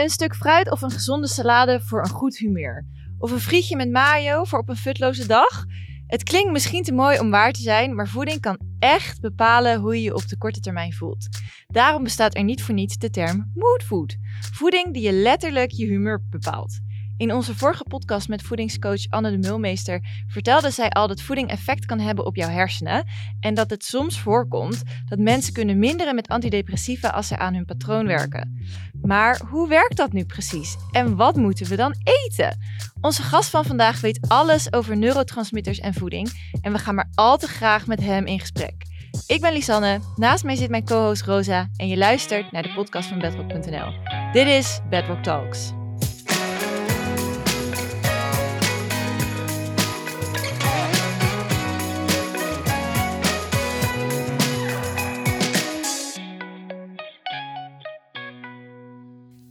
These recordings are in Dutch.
Een stuk fruit of een gezonde salade voor een goed humeur. Of een frietje met mayo voor op een futloze dag. Het klinkt misschien te mooi om waar te zijn, maar voeding kan echt bepalen hoe je je op de korte termijn voelt. Daarom bestaat er niet voor niets de term mood food. Voeding die je letterlijk je humeur bepaalt. In onze vorige podcast met voedingscoach Anne de Mulmeester vertelde zij al dat voeding effect kan hebben op jouw hersenen en dat het soms voorkomt dat mensen kunnen minderen met antidepressiva als ze aan hun patroon werken. Maar hoe werkt dat nu precies en wat moeten we dan eten? Onze gast van vandaag weet alles over neurotransmitters en voeding en we gaan maar al te graag met hem in gesprek. Ik ben Lisanne, naast mij zit mijn co-host Rosa en je luistert naar de podcast van bedrock.nl. Dit is Bedrock Talks.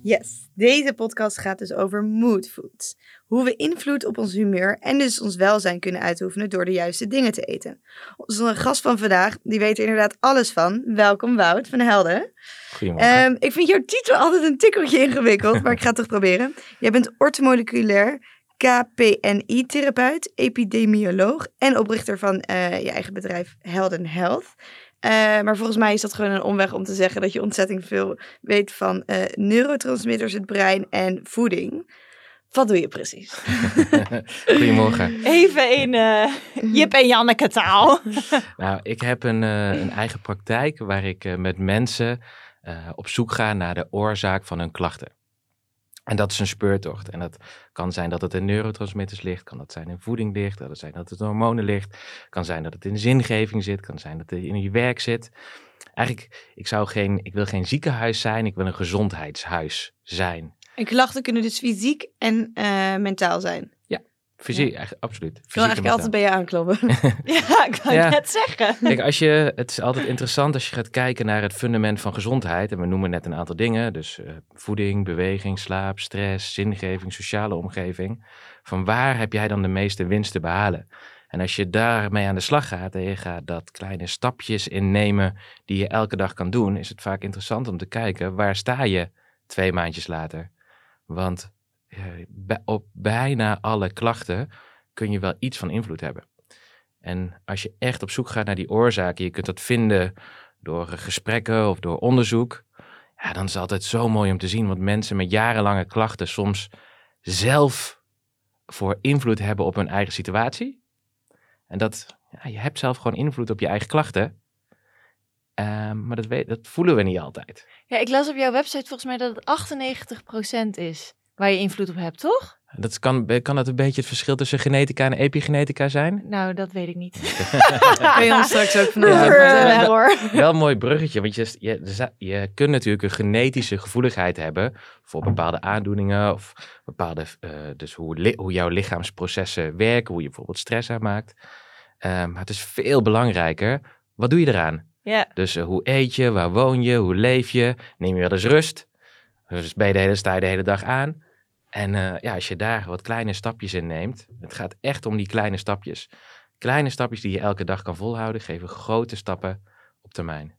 Yes, deze podcast gaat dus over mood foods. Hoe we invloed op ons humeur en dus ons welzijn kunnen uitoefenen door de juiste dingen te eten. Onze gast van vandaag, die weet er inderdaad alles van. Welkom Wout van Helden. Goedemorgen. Um, ik vind jouw titel altijd een tikkeltje ingewikkeld, maar ik ga het toch proberen. Jij bent ortomoleculair KPNI-therapeut, epidemioloog en oprichter van uh, je eigen bedrijf Helden Health. Uh, maar volgens mij is dat gewoon een omweg om te zeggen dat je ontzettend veel weet van uh, neurotransmitters, het brein en voeding. Wat doe je precies? Goedemorgen. Even in uh, Jip en Janneke taal. nou, ik heb een, een eigen praktijk waar ik met mensen op zoek ga naar de oorzaak van hun klachten. En dat is een speurtocht. En dat kan zijn dat het in neurotransmitters ligt, kan dat zijn in voeding ligt, kan dat zijn dat het hormonen ligt, kan zijn dat het in zingeving zit, kan zijn dat het in je werk zit. Eigenlijk, ik, zou geen, ik wil geen ziekenhuis zijn, ik wil een gezondheidshuis zijn. En klachten kunnen dus fysiek en uh, mentaal zijn? Fysiek, ja. absoluut. ik wil eigenlijk altijd bij je aankloppen. ja, ik kan ja. net zeggen. Kijk, als je, het is altijd interessant als je gaat kijken naar het fundament van gezondheid. En we noemen net een aantal dingen. Dus uh, voeding, beweging, slaap, stress, zingeving, sociale omgeving. Van waar heb jij dan de meeste winst te behalen? En als je daarmee aan de slag gaat en je gaat dat kleine stapjes innemen die je elke dag kan doen, is het vaak interessant om te kijken waar sta je twee maandjes later. Want op bijna alle klachten kun je wel iets van invloed hebben. En als je echt op zoek gaat naar die oorzaken, je kunt dat vinden door gesprekken of door onderzoek. Ja, dan is het altijd zo mooi om te zien, want mensen met jarenlange klachten soms zelf voor invloed hebben op hun eigen situatie. En dat, ja, je hebt zelf gewoon invloed op je eigen klachten. Uh, maar dat, dat voelen we niet altijd. Ja, ik las op jouw website volgens mij dat het 98% is waar je invloed op hebt, toch? Dat kan, kan dat een beetje het verschil tussen genetica en epigenetica zijn? Nou, dat weet ik niet. Kun je ons straks ook vanaf ja, wel, wel een mooi bruggetje, want je, je, je kunt natuurlijk een genetische gevoeligheid hebben voor bepaalde aandoeningen of bepaalde, uh, dus hoe, hoe jouw lichaamsprocessen werken, hoe je bijvoorbeeld stress aanmaakt. Uh, maar het is veel belangrijker, wat doe je eraan? Ja. Dus uh, hoe eet je, waar woon je, hoe leef je, neem je wel eens rust? Dus ben je de hele, sta je de hele dag aan? En uh, ja, als je daar wat kleine stapjes in neemt, het gaat echt om die kleine stapjes. Kleine stapjes die je elke dag kan volhouden, geven grote stappen op termijn.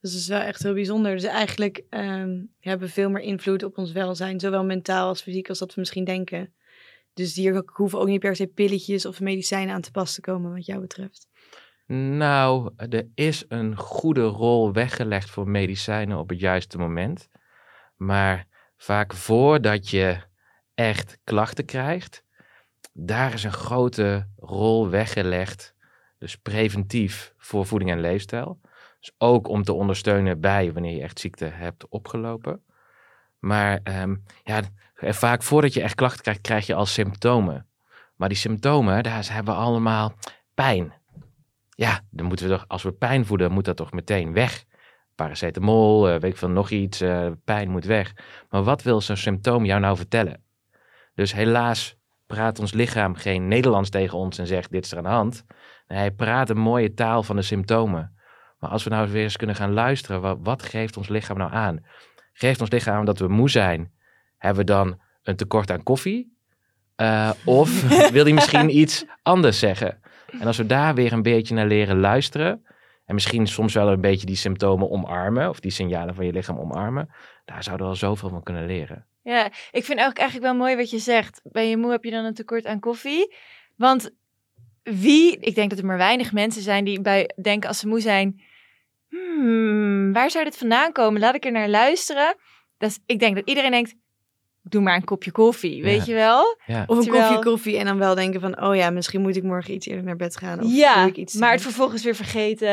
Dus dat is wel echt heel bijzonder. Dus eigenlijk um, hebben we veel meer invloed op ons welzijn, zowel mentaal als fysiek, als dat we misschien denken. Dus hier hoeven ook niet per se pilletjes of medicijnen aan te pas te komen, wat jou betreft. Nou, er is een goede rol weggelegd voor medicijnen op het juiste moment. Maar vaak voordat je echt klachten krijgt, daar is een grote rol weggelegd. Dus preventief voor voeding en leefstijl. Dus ook om te ondersteunen bij wanneer je echt ziekte hebt opgelopen. Maar um, ja, vaak voordat je echt klachten krijgt, krijg je al symptomen. Maar die symptomen, daar hebben we allemaal pijn. Ja, dan moeten we toch, als we pijn voelen, moet dat toch meteen weg paracetamol, uh, weet ik van nog iets, uh, pijn moet weg. Maar wat wil zo'n symptoom jou nou vertellen? Dus helaas praat ons lichaam geen Nederlands tegen ons en zegt dit is er aan de hand. Hij praat een mooie taal van de symptomen. Maar als we nou weer eens kunnen gaan luisteren, wat, geeft ons lichaam nou aan? Geeft ons lichaam dat we moe zijn? Hebben we dan een tekort aan koffie? Uh, of wil hij misschien iets anders zeggen? En als we daar weer een beetje naar leren luisteren, en misschien soms wel een beetje die symptomen omarmen, of die signalen van je lichaam omarmen, daar zouden we al zoveel van kunnen leren. Ja, ik vind ook eigenlijk wel mooi wat je zegt. Ben je moe, heb je dan een tekort aan koffie? Want wie, ik denk dat er maar weinig mensen zijn die bij denken als ze moe zijn, hmm, waar zou dit vandaan komen? Laat ik er naar luisteren. Dus ik denk dat iedereen denkt, doe maar een kopje koffie, weet je wel? Ja. Of een Terwijl- kopje koffie en dan wel denken van... oh ja, misschien moet ik morgen iets eerder naar bed gaan. Of ja, ik iets maar het vervolgens weer vergeten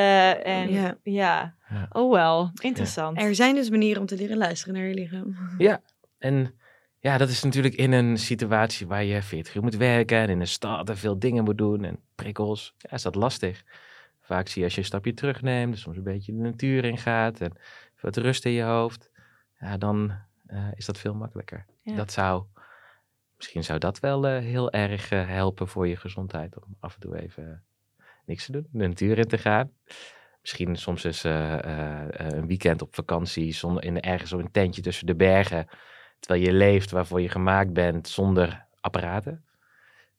en Ja. ja. Ja. Oh wel, interessant. Er zijn dus manieren om te leren luisteren naar je lichaam. En ja, dat is natuurlijk in een situatie waar je 40 uur moet werken en in een stad en veel dingen moet doen en prikkels. Ja, is dat lastig. Vaak zie je als je een stapje terugneemt, dus soms een beetje de natuur in gaat en wat rust in je hoofd, ja, dan eh, is dat veel makkelijker. Ja. Dat zou, misschien zou dat wel eh, heel erg eh, helpen voor je gezondheid om af en toe even niks te doen, de natuur in te gaan. Misschien soms eens een weekend op vakantie, zonder, in, ergens op een tentje tussen de bergen. Terwijl je leeft waarvoor je gemaakt bent zonder apparaten.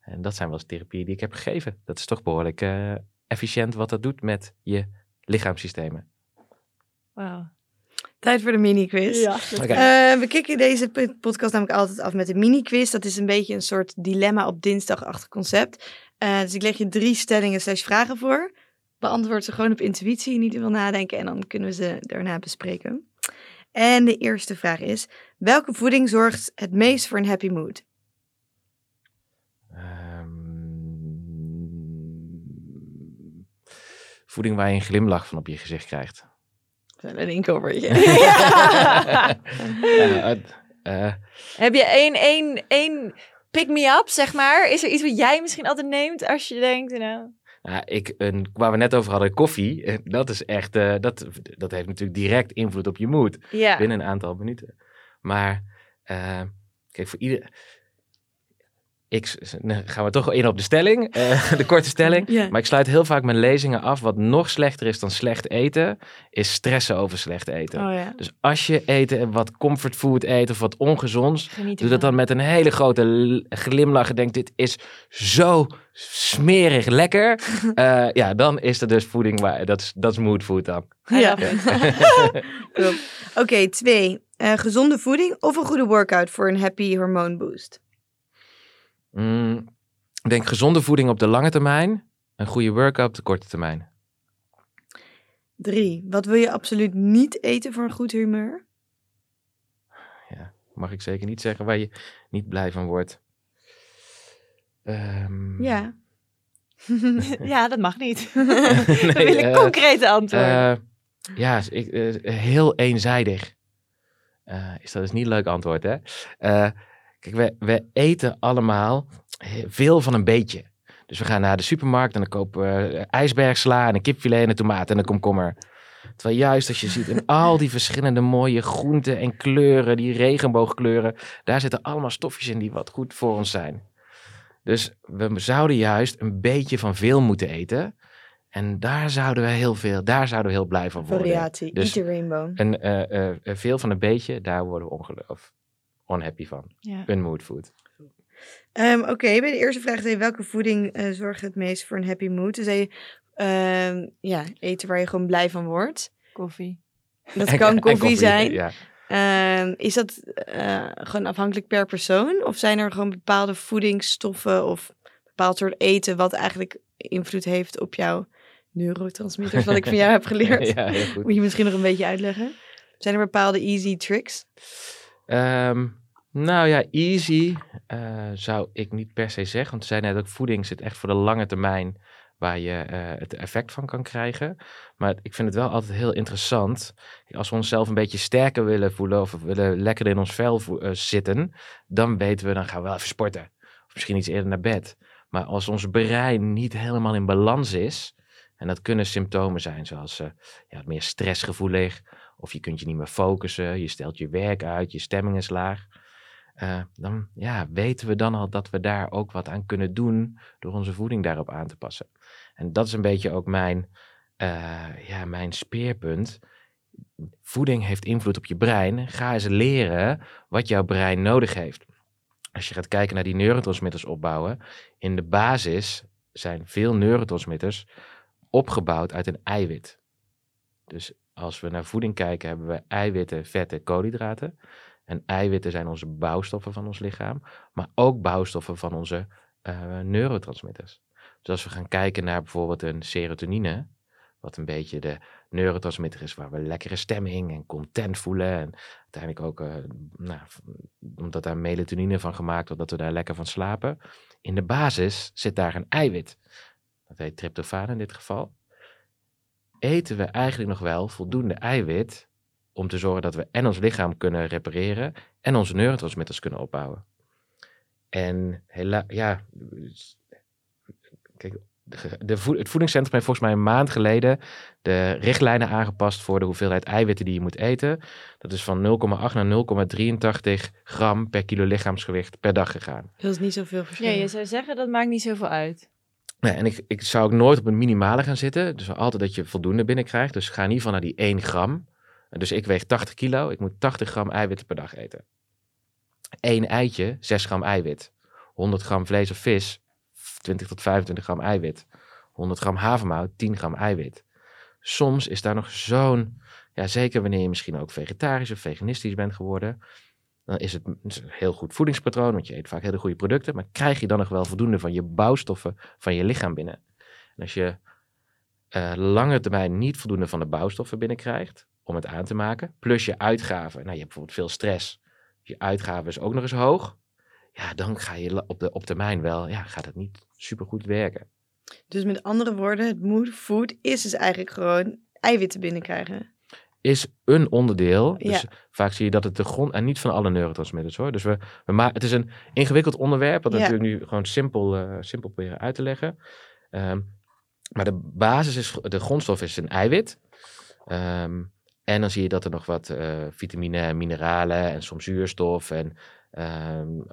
En dat zijn wel eens therapieën die ik heb gegeven. Dat is toch behoorlijk eh, efficiënt wat dat doet met je lichaamssystemen. Wauw. Tijd voor de mini-quiz. Ja. Eh, we kicken deze podcast namelijk altijd af met een mini-quiz. Dat is een beetje een soort dilemma op dinsdagachtig concept. Eh, dus ik leg je drie stellingen slash vragen voor. Beantwoord ze gewoon op intuïtie, niet te veel nadenken. En dan kunnen we ze daarna bespreken. En de eerste vraag is, welke voeding zorgt het meest voor een happy mood? Ehm, voeding waar je een glimlach van op je gezicht krijgt. Een inkoppertje. ja, eh, Heb je één, één, één pick-me-up, zeg maar? Is er iets wat jij misschien altijd neemt als je denkt, nou... Nou, ik, een, waar we net over hadden, koffie, eh, dat is echt, eh, dat, dat heeft natuurlijk direct invloed op je moed Ja. binnen een aantal minuten. Maar eh, kijk, voor ieder. Ik, nou, gaan we toch in op de stelling, eh, de korte stelling. Ja. Maar ik sluit heel vaak mijn lezingen af. Wat nog slechter is dan slecht eten, is stressen over slecht eten. Oh ja. Dus als je eten, wat comfortfood eet of wat ongezonds, Geniet Doe dat dan met een hele grote glimlach en denk dit is zo smerig lekker. Eh, ja, dan is er dus voeding, waar, dat, is, dat is mood food dan. Ja. Oké, twee. Eh, gezonde voeding of een goede workout voor een happy hormoonboost? Mm, ik denk gezonde voeding op de lange termijn, een goede workout op de korte termijn. Drie. Wat wil je absoluut niet eten voor een goed humeur? Mag ik zeker niet zeggen waar je niet blij van wordt. Ehm, Ja. ja, dat mag niet. nee, We willen eh, concrete antwoorden. eh, ja, ik, eh, heel eenzijdig. Is dat dus niet een leuk antwoord, hè? Kijk, we, we eten allemaal veel van een beetje. Dus we gaan naar de supermarkt en dan kopen we eh, ijsbergsla en een kipfilet en een tomaat en een komkommer. Terwijl juist als je ziet in al die verschillende mooie groenten en kleuren, die regenboogkleuren, daar zitten allemaal stofjes in die wat goed voor ons zijn. Dus we zouden juist een beetje van veel moeten eten. En daar zouden we heel veel, daar zouden we heel blij van worden. Variatie. Dus- Eat the rainbow. En eh, eh, veel van een beetje, daar worden we ongeluk of unhappy van. ja. Een mood food. Ehm, Oké, bij de eerste vraag zei je welke voeding eh, zorgt het meest voor een happy mood? Dus zei je ehm, ja, eten waar je gewoon blij van wordt. Koffie. Dat En- kan en koffie, zijn. Ja. Ehm, is dat eh, gewoon afhankelijk per persoon? Of zijn er gewoon bepaalde voedingsstoffen of bepaald soort eten wat eigenlijk invloed heeft op jouw neurotransmitters, wat ik van jou heb geleerd? ja, heel goed. Moet je misschien nog een beetje uitleggen? Zijn er bepaalde easy tricks? Ehm, nou ja, easy eh, zou ik niet per se zeggen. Want ze zei net ook, voeding zit echt voor de lange termijn waar je eh, het effect van kan krijgen. Maar ik vind het wel altijd heel interessant. Als we onszelf een beetje sterker willen voelen of willen lekker in ons vel eh, zitten, dan weten we, dan gaan we wel even sporten. Of misschien iets eerder naar bed. Maar als ons brein niet helemaal in balans is, en dat kunnen symptomen zijn zoals ja, meer stressgevoelig, of je kunt je niet meer focussen, je stelt je werk uit, je stemming is laag. eh, dan ja, weten we dan al dat we daar ook wat aan kunnen doen door onze voeding daarop aan te passen. En dat is een beetje ook mijn, eh, ja, mijn speerpunt. Voeding heeft invloed op je brein. Ga eens leren wat jouw brein nodig heeft. Als je gaat kijken naar die neurotransmitters opbouwen, in de basis zijn veel neurotransmitters opgebouwd uit een eiwit. Dus als we naar voeding kijken, hebben we eiwitten, vetten, koolhydraten. En eiwitten zijn onze bouwstoffen van ons lichaam, maar ook bouwstoffen van onze uh, neurotransmitters. Dus als we gaan kijken naar bijvoorbeeld een serotonine, wat een beetje de neurotransmitter is waar we lekkere stemming en content voelen. En uiteindelijk ook, uh, nou, omdat daar melatonine van gemaakt wordt, dat we daar lekker van slapen. In de basis zit daar een eiwit. Dat heet tryptofaan in dit geval. Eten we eigenlijk nog wel voldoende eiwit om te zorgen dat we en ons lichaam kunnen repareren en onze neurotransmitters kunnen opbouwen. En hela ja, kijk, de het voedingscentrum heeft volgens mij een maand geleden de richtlijnen aangepast voor de hoeveelheid eiwitten die je moet eten. Dat is van 0,8 naar 0,83 gram per kilo lichaamsgewicht per dag gegaan. Dat is niet zoveel verschil. Ja, je zou zeggen dat maakt niet zoveel uit. En ik, ik zou ook nooit op een minimale gaan zitten. Dus altijd dat je voldoende binnenkrijgt. Dus ga in ieder geval naar die 1 gram. Dus ik weeg 80 kilo. Ik moet 80 gram eiwitten per dag eten. Eén eitje, 6 gram eiwit. 100 gram vlees of vis, 20 tot 25 gram eiwit. 100 gram havermout, 10 gram eiwit. Soms is daar nog zo'n, ja, zeker wanneer je misschien ook vegetarisch of veganistisch bent geworden, dan is het een heel goed voedingspatroon, want je eet vaak hele goede producten, maar krijg je dan nog wel voldoende van je bouwstoffen van je lichaam binnen? En als je uh, lange termijn niet voldoende van de bouwstoffen binnenkrijgt om het aan te maken, plus je uitgaven, nou je hebt bijvoorbeeld veel stress, je uitgaven is ook nog eens hoog, ja, dan ga je op, de, op termijn wel, ja, gaat het niet super goed werken. Dus met andere woorden, het mood food is dus eigenlijk gewoon eiwitten binnenkrijgen. Is een onderdeel. Dus vaak zie je dat het de grond, en niet van alle neurotransmitters hoor. Dus we, we maken, het is een ingewikkeld onderwerp, wat natuurlijk nu gewoon simpel, uh, simpel proberen uit te leggen. Um, maar de basis is, de grondstof is een eiwit. Um, en dan zie je dat er nog wat uh, vitamine en mineralen en soms zuurstof en um,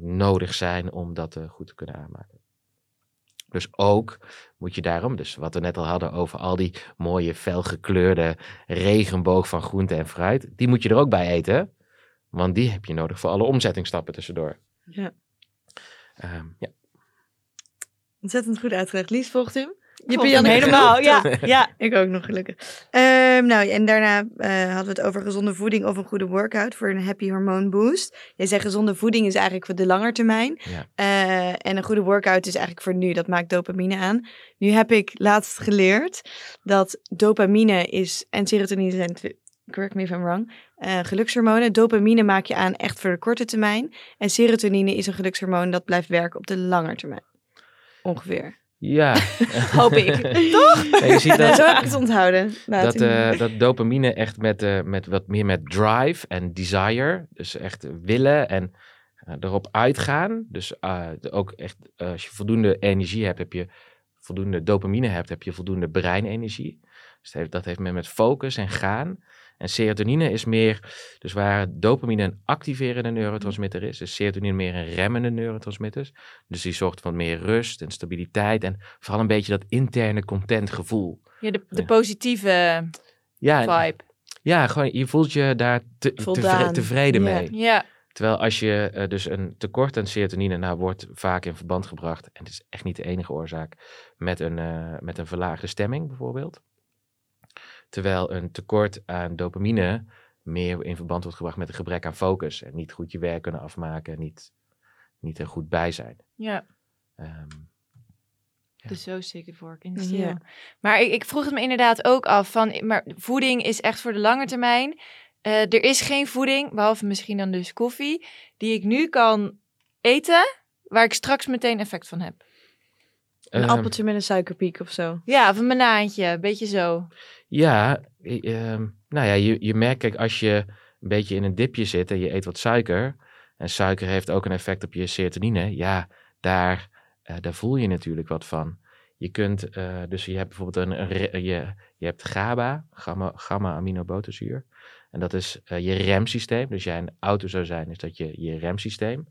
nodig zijn om dat uh, goed te kunnen aanmaken. Dus ook moet je daarom, dus wat we net al hadden over al die mooie felgekleurde regenboog van groente en fruit, die moet je er ook bij eten. Want die heb je nodig voor alle omzettingsstappen tussendoor. Ja. Um, ja. Ontzettend goed uitgelegd. Lies, volgt u? Je hebt Jan helemaal, ja, ja. Ik ook nog gelukkig. Um, nou, en daarna uh, hadden we het over gezonde voeding of een goede workout voor een happy hormoon boost. Jij zegt gezonde voeding is eigenlijk voor de lange termijn. Ja. Uh, en een goede workout is eigenlijk voor nu. Dat maakt dopamine aan. Nu heb ik laatst geleerd dat dopamine is en serotonine zijn correct me if I'm wrong, uh, gelukshormonen. Dopamine maak je aan echt voor de korte termijn. En serotonine is een gelukshormoon dat blijft werken op de lange termijn. Ongeveer. Ja. Hoop ik. Toch? Ja, je ziet dat, Zo heb ik het onthouden. Dat, eh, dat dopamine echt met, eh, met wat meer met drive en desire. Dus echt willen en eh, erop uitgaan. Dus ook echt, als je voldoende energie hebt, heb je voldoende dopamine hebt, heb je voldoende breinenergie. Dus dat heeft, dat heeft met focus en gaan. En serotonine is meer, dus waar dopamine een activerende neurotransmitter is, is serotonine meer een remmende neurotransmitter. Dus die zorgt voor meer rust en stabiliteit en vooral een beetje dat interne content gevoel. Ja, de, positieve Ja, vibe. ja, gewoon je voelt je daar te, tevreden mee. Ja, Terwijl als je eh, dus een tekort aan serotonine, nou wordt vaak in verband gebracht, en het is echt niet de enige oorzaak, met een, eh, met een verlaagde stemming bijvoorbeeld. Terwijl een tekort aan dopamine meer in verband wordt gebracht met een gebrek aan focus. En niet goed je werk kunnen afmaken, niet, niet er goed bij zijn. ja. Ehm, Ja. Dus zo sick it work in de Ja. Maar ik, ik vroeg het me inderdaad ook af van, maar voeding is echt voor de lange termijn. Eh, er is geen voeding, behalve misschien dan dus koffie, die ik nu kan eten, waar ik straks meteen effect van heb. Een ehm, appeltje met een suikerpiek of zo. Ja, of een banaantje, een beetje zo. Ja, ehm, nou ja, je, je merkt, kijk, als je een beetje in een dipje zit en je eet wat suiker, en suiker heeft ook een effect op je serotonine, ja, daar, eh, daar voel je natuurlijk wat van. Je kunt, eh, dus je hebt bijvoorbeeld een, je, je hebt GABA, gamma, gamma-aminobuterzuur, en dat is eh, je remsysteem. Dus jij een auto zou zijn, is dat je, je remsysteem.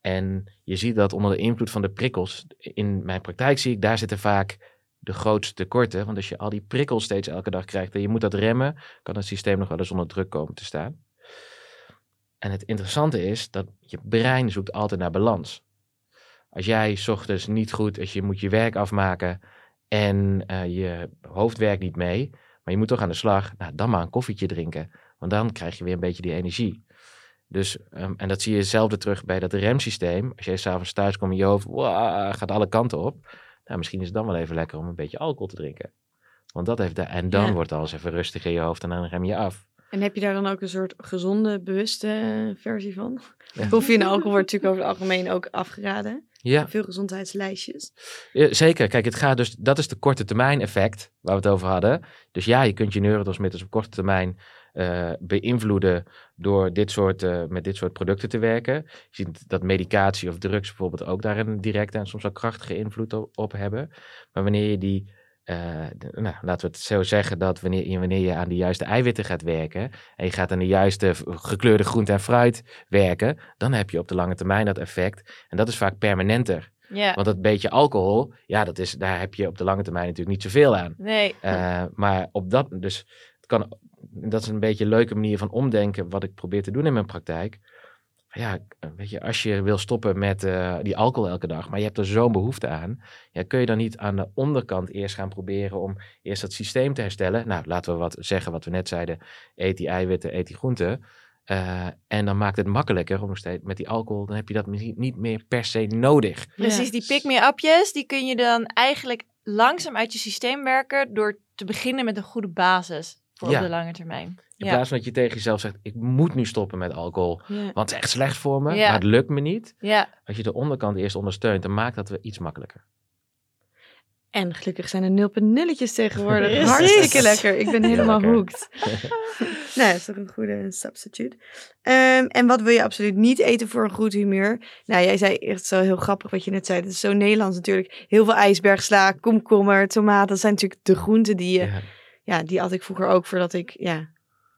En je ziet dat onder de invloed van de prikkels, in mijn praktijk zie ik, daar zitten vaak de grootste tekorten. Want als je al die prikkels steeds elke dag krijgt en je moet dat remmen, kan het systeem nog wel eens onder druk komen te staan. En het interessante is dat je brein zoekt altijd naar balans. Als jij ochtends niet goed, als je moet je werk afmaken en eh, je hoofd werkt niet mee, maar je moet toch aan de slag, nou, dan maar een koffietje drinken. Want dan krijg je weer een beetje die energie. Dus, ehm, en dat zie je hetzelfde terug bij dat remsysteem. Als jij s'avonds thuis komt en je hoofd wow, gaat alle kanten op. Nou, misschien is het dan wel even lekker om een beetje alcohol te drinken. Want dat heeft de, en dan Ja. wordt alles even rustig in je hoofd en dan rem je af. En heb je daar dan ook een soort gezonde, bewuste eh, versie van? Ja. Koffie en alcohol wordt natuurlijk over het algemeen ook afgeraden. Ja, Veel gezondheidslijstjes. Ja, zeker. Kijk, het gaat dus, dat is de korte termijn effect waar we het over hadden. Dus ja, je kunt je neurotransmitters op korte termijn eh, beïnvloeden door dit soort, eh, met dit soort producten te werken. Je ziet dat medicatie of drugs bijvoorbeeld ook daar een directe en soms ook krachtige invloed op, op hebben. Maar wanneer je die, de- nou, laten we het zo zeggen, dat wanneer, je- wanneer je aan de juiste eiwitten gaat werken en je gaat aan de juiste gekleurde groente en fruit werken, dan heb je op de lange termijn dat effect. En dat is vaak permanenter. Want dat beetje alcohol, ja, dat is, daar heb je op de lange termijn natuurlijk niet zoveel aan. Nee. Maar op dat, dus het kan, dat is een beetje een leuke manier van omdenken wat ik probeer te doen in mijn praktijk. Ja, weet je, als je wil stoppen met eh, die alcohol elke dag, maar je hebt er zo'n behoefte aan, ja, kun je dan niet aan de onderkant eerst gaan proberen om eerst dat systeem te herstellen? Nou, laten we wat zeggen wat we net zeiden, eet die eiwitten, eet die groenten. Eh, en dan maakt het makkelijker om nog steeds met die alcohol, dan heb je dat misschien niet meer per se nodig. Precies, die pick-me-upjes, die kun je dan eigenlijk langzaam uit je systeem werken door te beginnen met een goede basis voor Ja. op de lange termijn. In Ja. plaats van dat je tegen jezelf zegt, ik moet nu stoppen met alcohol, Ja. want het is echt slecht voor me, Ja. maar het lukt me niet. Ja, Als je de onderkant eerst ondersteunt, dan maakt dat we iets makkelijker. En gelukkig zijn er nul nulletjes tegenwoordig. Precies. Hartstikke lekker. Ik ben helemaal hooked. nou, dat is toch een goede substitute. Ehm, en wat wil je absoluut niet eten voor een goed humeur? Nou, jij zei echt zo heel grappig wat je net zei. Het is zo Nederlands natuurlijk. Heel veel ijsbergsla, komkommer, tomaten. Dat zijn natuurlijk de groenten die, je, Ja. die at ik vroeger ook voordat ik ja,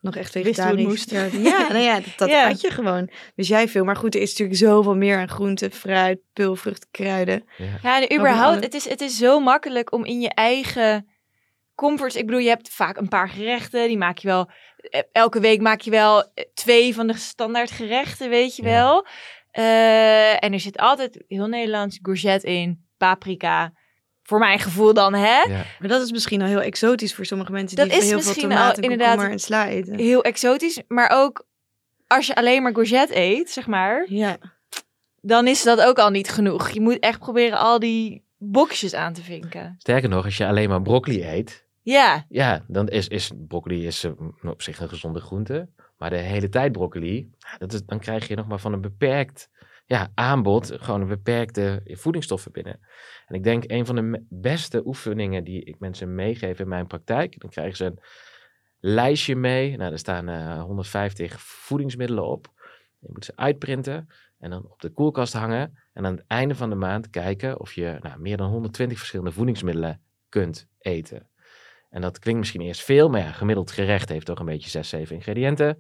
nog echt vegetarisch moest. Ja, nou ja, dat, dat Ja. had je gewoon. Dus jij veel. Maar goed, er is natuurlijk zoveel meer aan groenten, fruit, pulvrucht, kruiden. Ja. ja en überhaupt, het is, het is zo makkelijk om in je eigen comforts... Ik bedoel, je hebt vaak een paar gerechten, die maak je wel... eh, Elke week maak je wel eh, twee van de standaard gerechten, weet je Ja. wel. Eh, en er zit altijd heel Nederlands courgette in, paprika. Voor mijn gevoel dan, hè? Ja. Maar dat is misschien al heel exotisch voor sommige mensen Dat die is heel misschien veel al tomaten, inderdaad- komkommer en sla eten. Heel exotisch, maar ook als je alleen maar courgette eet, zeg maar, Ja, dan is dat ook al niet genoeg. Je moet echt proberen al die boxjes aan te vinken. Sterker nog, als je alleen maar broccoli eet, Ja, ja, dan is, is broccoli is, eh, op zich een gezonde groente. Maar de hele tijd broccoli, dat is, dan krijg je nog maar van een beperkt ja, aanbod, gewoon een beperkte voedingsstoffen binnen. En ik denk een van de beste oefeningen die ik mensen meegeef in mijn praktijk, dan krijgen ze een lijstje mee. Nou, er staan eh, 150 voedingsmiddelen op. Je moet ze uitprinten en dan op de koelkast hangen. En aan het einde van de maand kijken of je nou, meer dan 120 verschillende voedingsmiddelen kunt eten. En dat klinkt misschien eerst veel, maar gemiddeld gerecht heeft toch een beetje 6, 7 ingrediënten.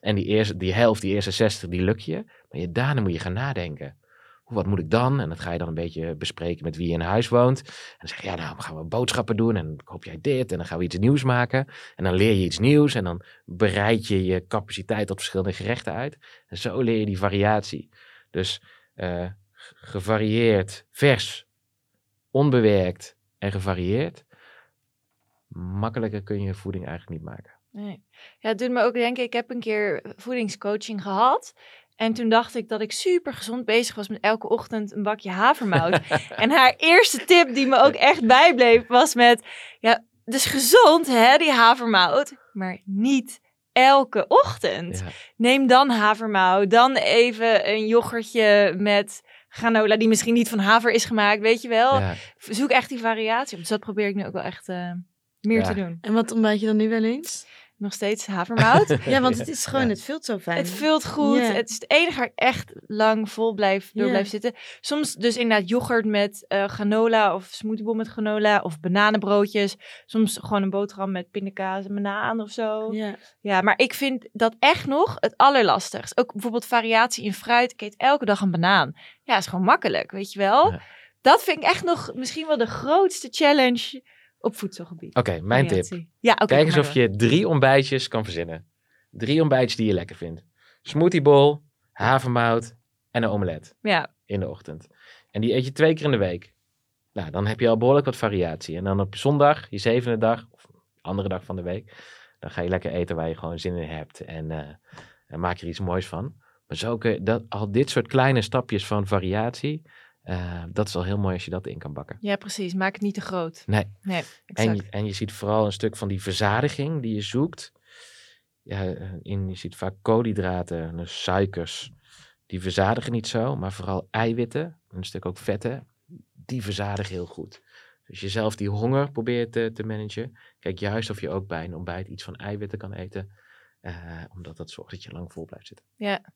En die, eerste, die helft, die eerste 60, die lukt je. Maar je, daarna moet je gaan nadenken. Hoe, wat moet ik dan? En dat ga je dan een beetje bespreken met wie je in huis woont. En dan zeg je, ja, nou gaan we boodschappen doen. En dan koop jij dit. En dan gaan we iets nieuws maken. En dan leer je iets nieuws. En dan bereid je je capaciteit tot verschillende gerechten uit. En zo leer je die variatie. Dus eh, gevarieerd, vers, onbewerkt en gevarieerd. Makkelijker kun je voeding eigenlijk niet maken. Nee. ja, het doet me ook denken, ik heb een keer voedingscoaching gehad. En toen dacht ik dat ik super gezond bezig was met elke ochtend een bakje havermout. en haar eerste tip die me ook echt bijbleef was met, ja, dus gezond hè, die havermout, maar niet elke ochtend. Ja. Neem dan havermout, dan even een yoghurtje met granola die misschien niet van haver is gemaakt, weet je wel. Ja. Zoek echt die variatie op. Dus dat probeer ik nu ook wel echt eh, meer Ja. te doen. en wat ontbijt je dan nu wel eens? Nog steeds havermout. Ja, want het is gewoon, Ja. het vult zo fijn. Het vult goed. Ja. Het is het enige waar ik echt lang vol blijf, door Ja. blijf zitten. Soms dus inderdaad yoghurt met eh, granola of smoothiebol met granola of bananenbroodjes. Soms gewoon een boterham met pindakaas en banaan of zo. Ja. Ja. maar ik vind dat echt nog het allerlastigst. Ook bijvoorbeeld variatie in fruit. Ik eet elke dag een banaan. Ja, is gewoon makkelijk, weet je wel. Ja. Dat vind ik echt nog misschien wel de grootste challenge op voedselgebied. Oké, mijn tip. Ja. Kijk eens of je drie ontbijtjes kan verzinnen. Drie ontbijtjes die je lekker vindt. Smoothiebol, havermout en een omelet. Ja, in de ochtend. En die eet je twee keer in de week. Nou, dan heb je al behoorlijk wat variatie. En dan op zondag, je zevende dag, of andere dag van de week, dan ga je lekker eten waar je gewoon zin in hebt. En eh, En maak er iets moois van. Maar zo kun je, dat, al dit soort kleine stapjes van variatie, eh, dat is al heel mooi als je dat in kan bakken. Ja, precies. Maak het niet te groot. Nee. Nee, En je, en je ziet vooral een stuk van die verzadiging die je zoekt. Ja, eh, in, je ziet vaak koolhydraten, dus suikers, die verzadigen niet zo, maar vooral eiwitten, een stuk ook vetten, die verzadigen heel goed. Dus je zelf die honger probeert te, te managen. Kijk juist of je ook bij een ontbijt iets van eiwitten kan eten, eh, omdat dat zorgt dat je lang vol blijft zitten. Ja,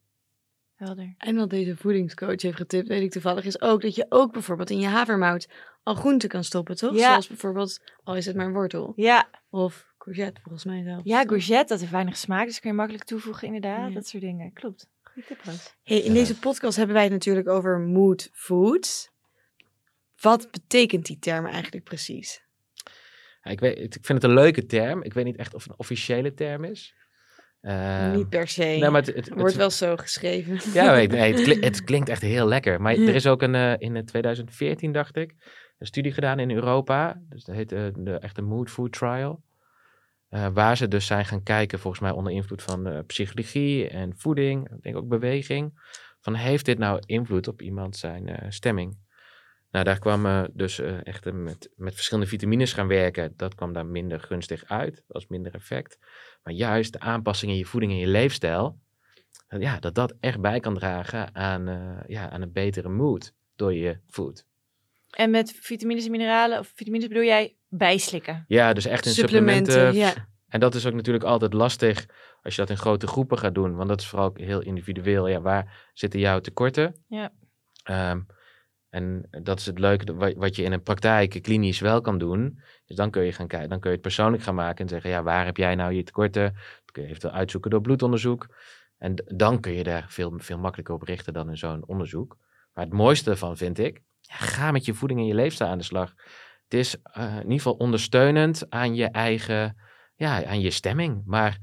helder. En wat deze voedingscoach heeft getipt, weet ik toevallig, is ook dat je ook bijvoorbeeld in je havermout al groenten kan stoppen, toch? Ja. Zoals bijvoorbeeld, al is het maar een wortel. Ja, Of courgette, volgens mij zelf. ja, courgette, dat heeft weinig smaak, dus kun je makkelijk toevoegen inderdaad. Ja. Dat soort dingen. Klopt. Goeie tip, Roos. Hey, in Ja. deze podcast hebben wij het natuurlijk over mood foods. Wat betekent die term eigenlijk precies? Ja, ik, weet, ik vind het een leuke term. Ik weet niet echt of het een officiële term is. Ehm, Niet per se. nee, maar het, het, het- Wordt wel zo geschreven. Ja, nee, het, klinkt, het klinkt echt heel lekker. Maar er is ook een, eh, in eh, 2014, dacht ik, een studie gedaan in Europa. Dus dat heet eh, de echte Mood Food Trial. Eh, waar ze dus zijn gaan kijken, volgens mij onder invloed van eh, psychologie en voeding, ik denk ook beweging. Van heeft dit nou invloed op iemand zijn eh, stemming? Nou, daar kwam eh, dus eh, echt eh, met, met verschillende vitamines gaan werken. Dat kwam daar minder gunstig uit. Was minder effect. Maar juist de aanpassing in je voeding en je leefstijl, ja, dat dat echt bij kan dragen aan, ja, aan een betere mood door je food. En met vitamines en mineralen, of vitamines bedoel jij bijslikken? Ja, dus echt in Supplementen, supplementen. ja. En dat is ook natuurlijk altijd lastig als je dat in grote groepen gaat doen. Want dat is vooral ook heel individueel. Ja, waar zitten jouw tekorten? Ja. Ehm, en dat is het leuke, wa- wat je in een praktijk klinisch wel kan doen. Dus dan kun je gaan kijken, dan kun je het persoonlijk gaan maken en zeggen, ja, waar heb jij nou je tekorten? Dat kun je eventueel uitzoeken door bloedonderzoek. En dan kun je daar veel, veel makkelijker op richten dan in zo'n onderzoek. Maar het mooiste ervan vind ik, ga met je voeding en je leefstijl aan de slag. Het is eh, in ieder geval ondersteunend aan je eigen, ja, aan je stemming. Maar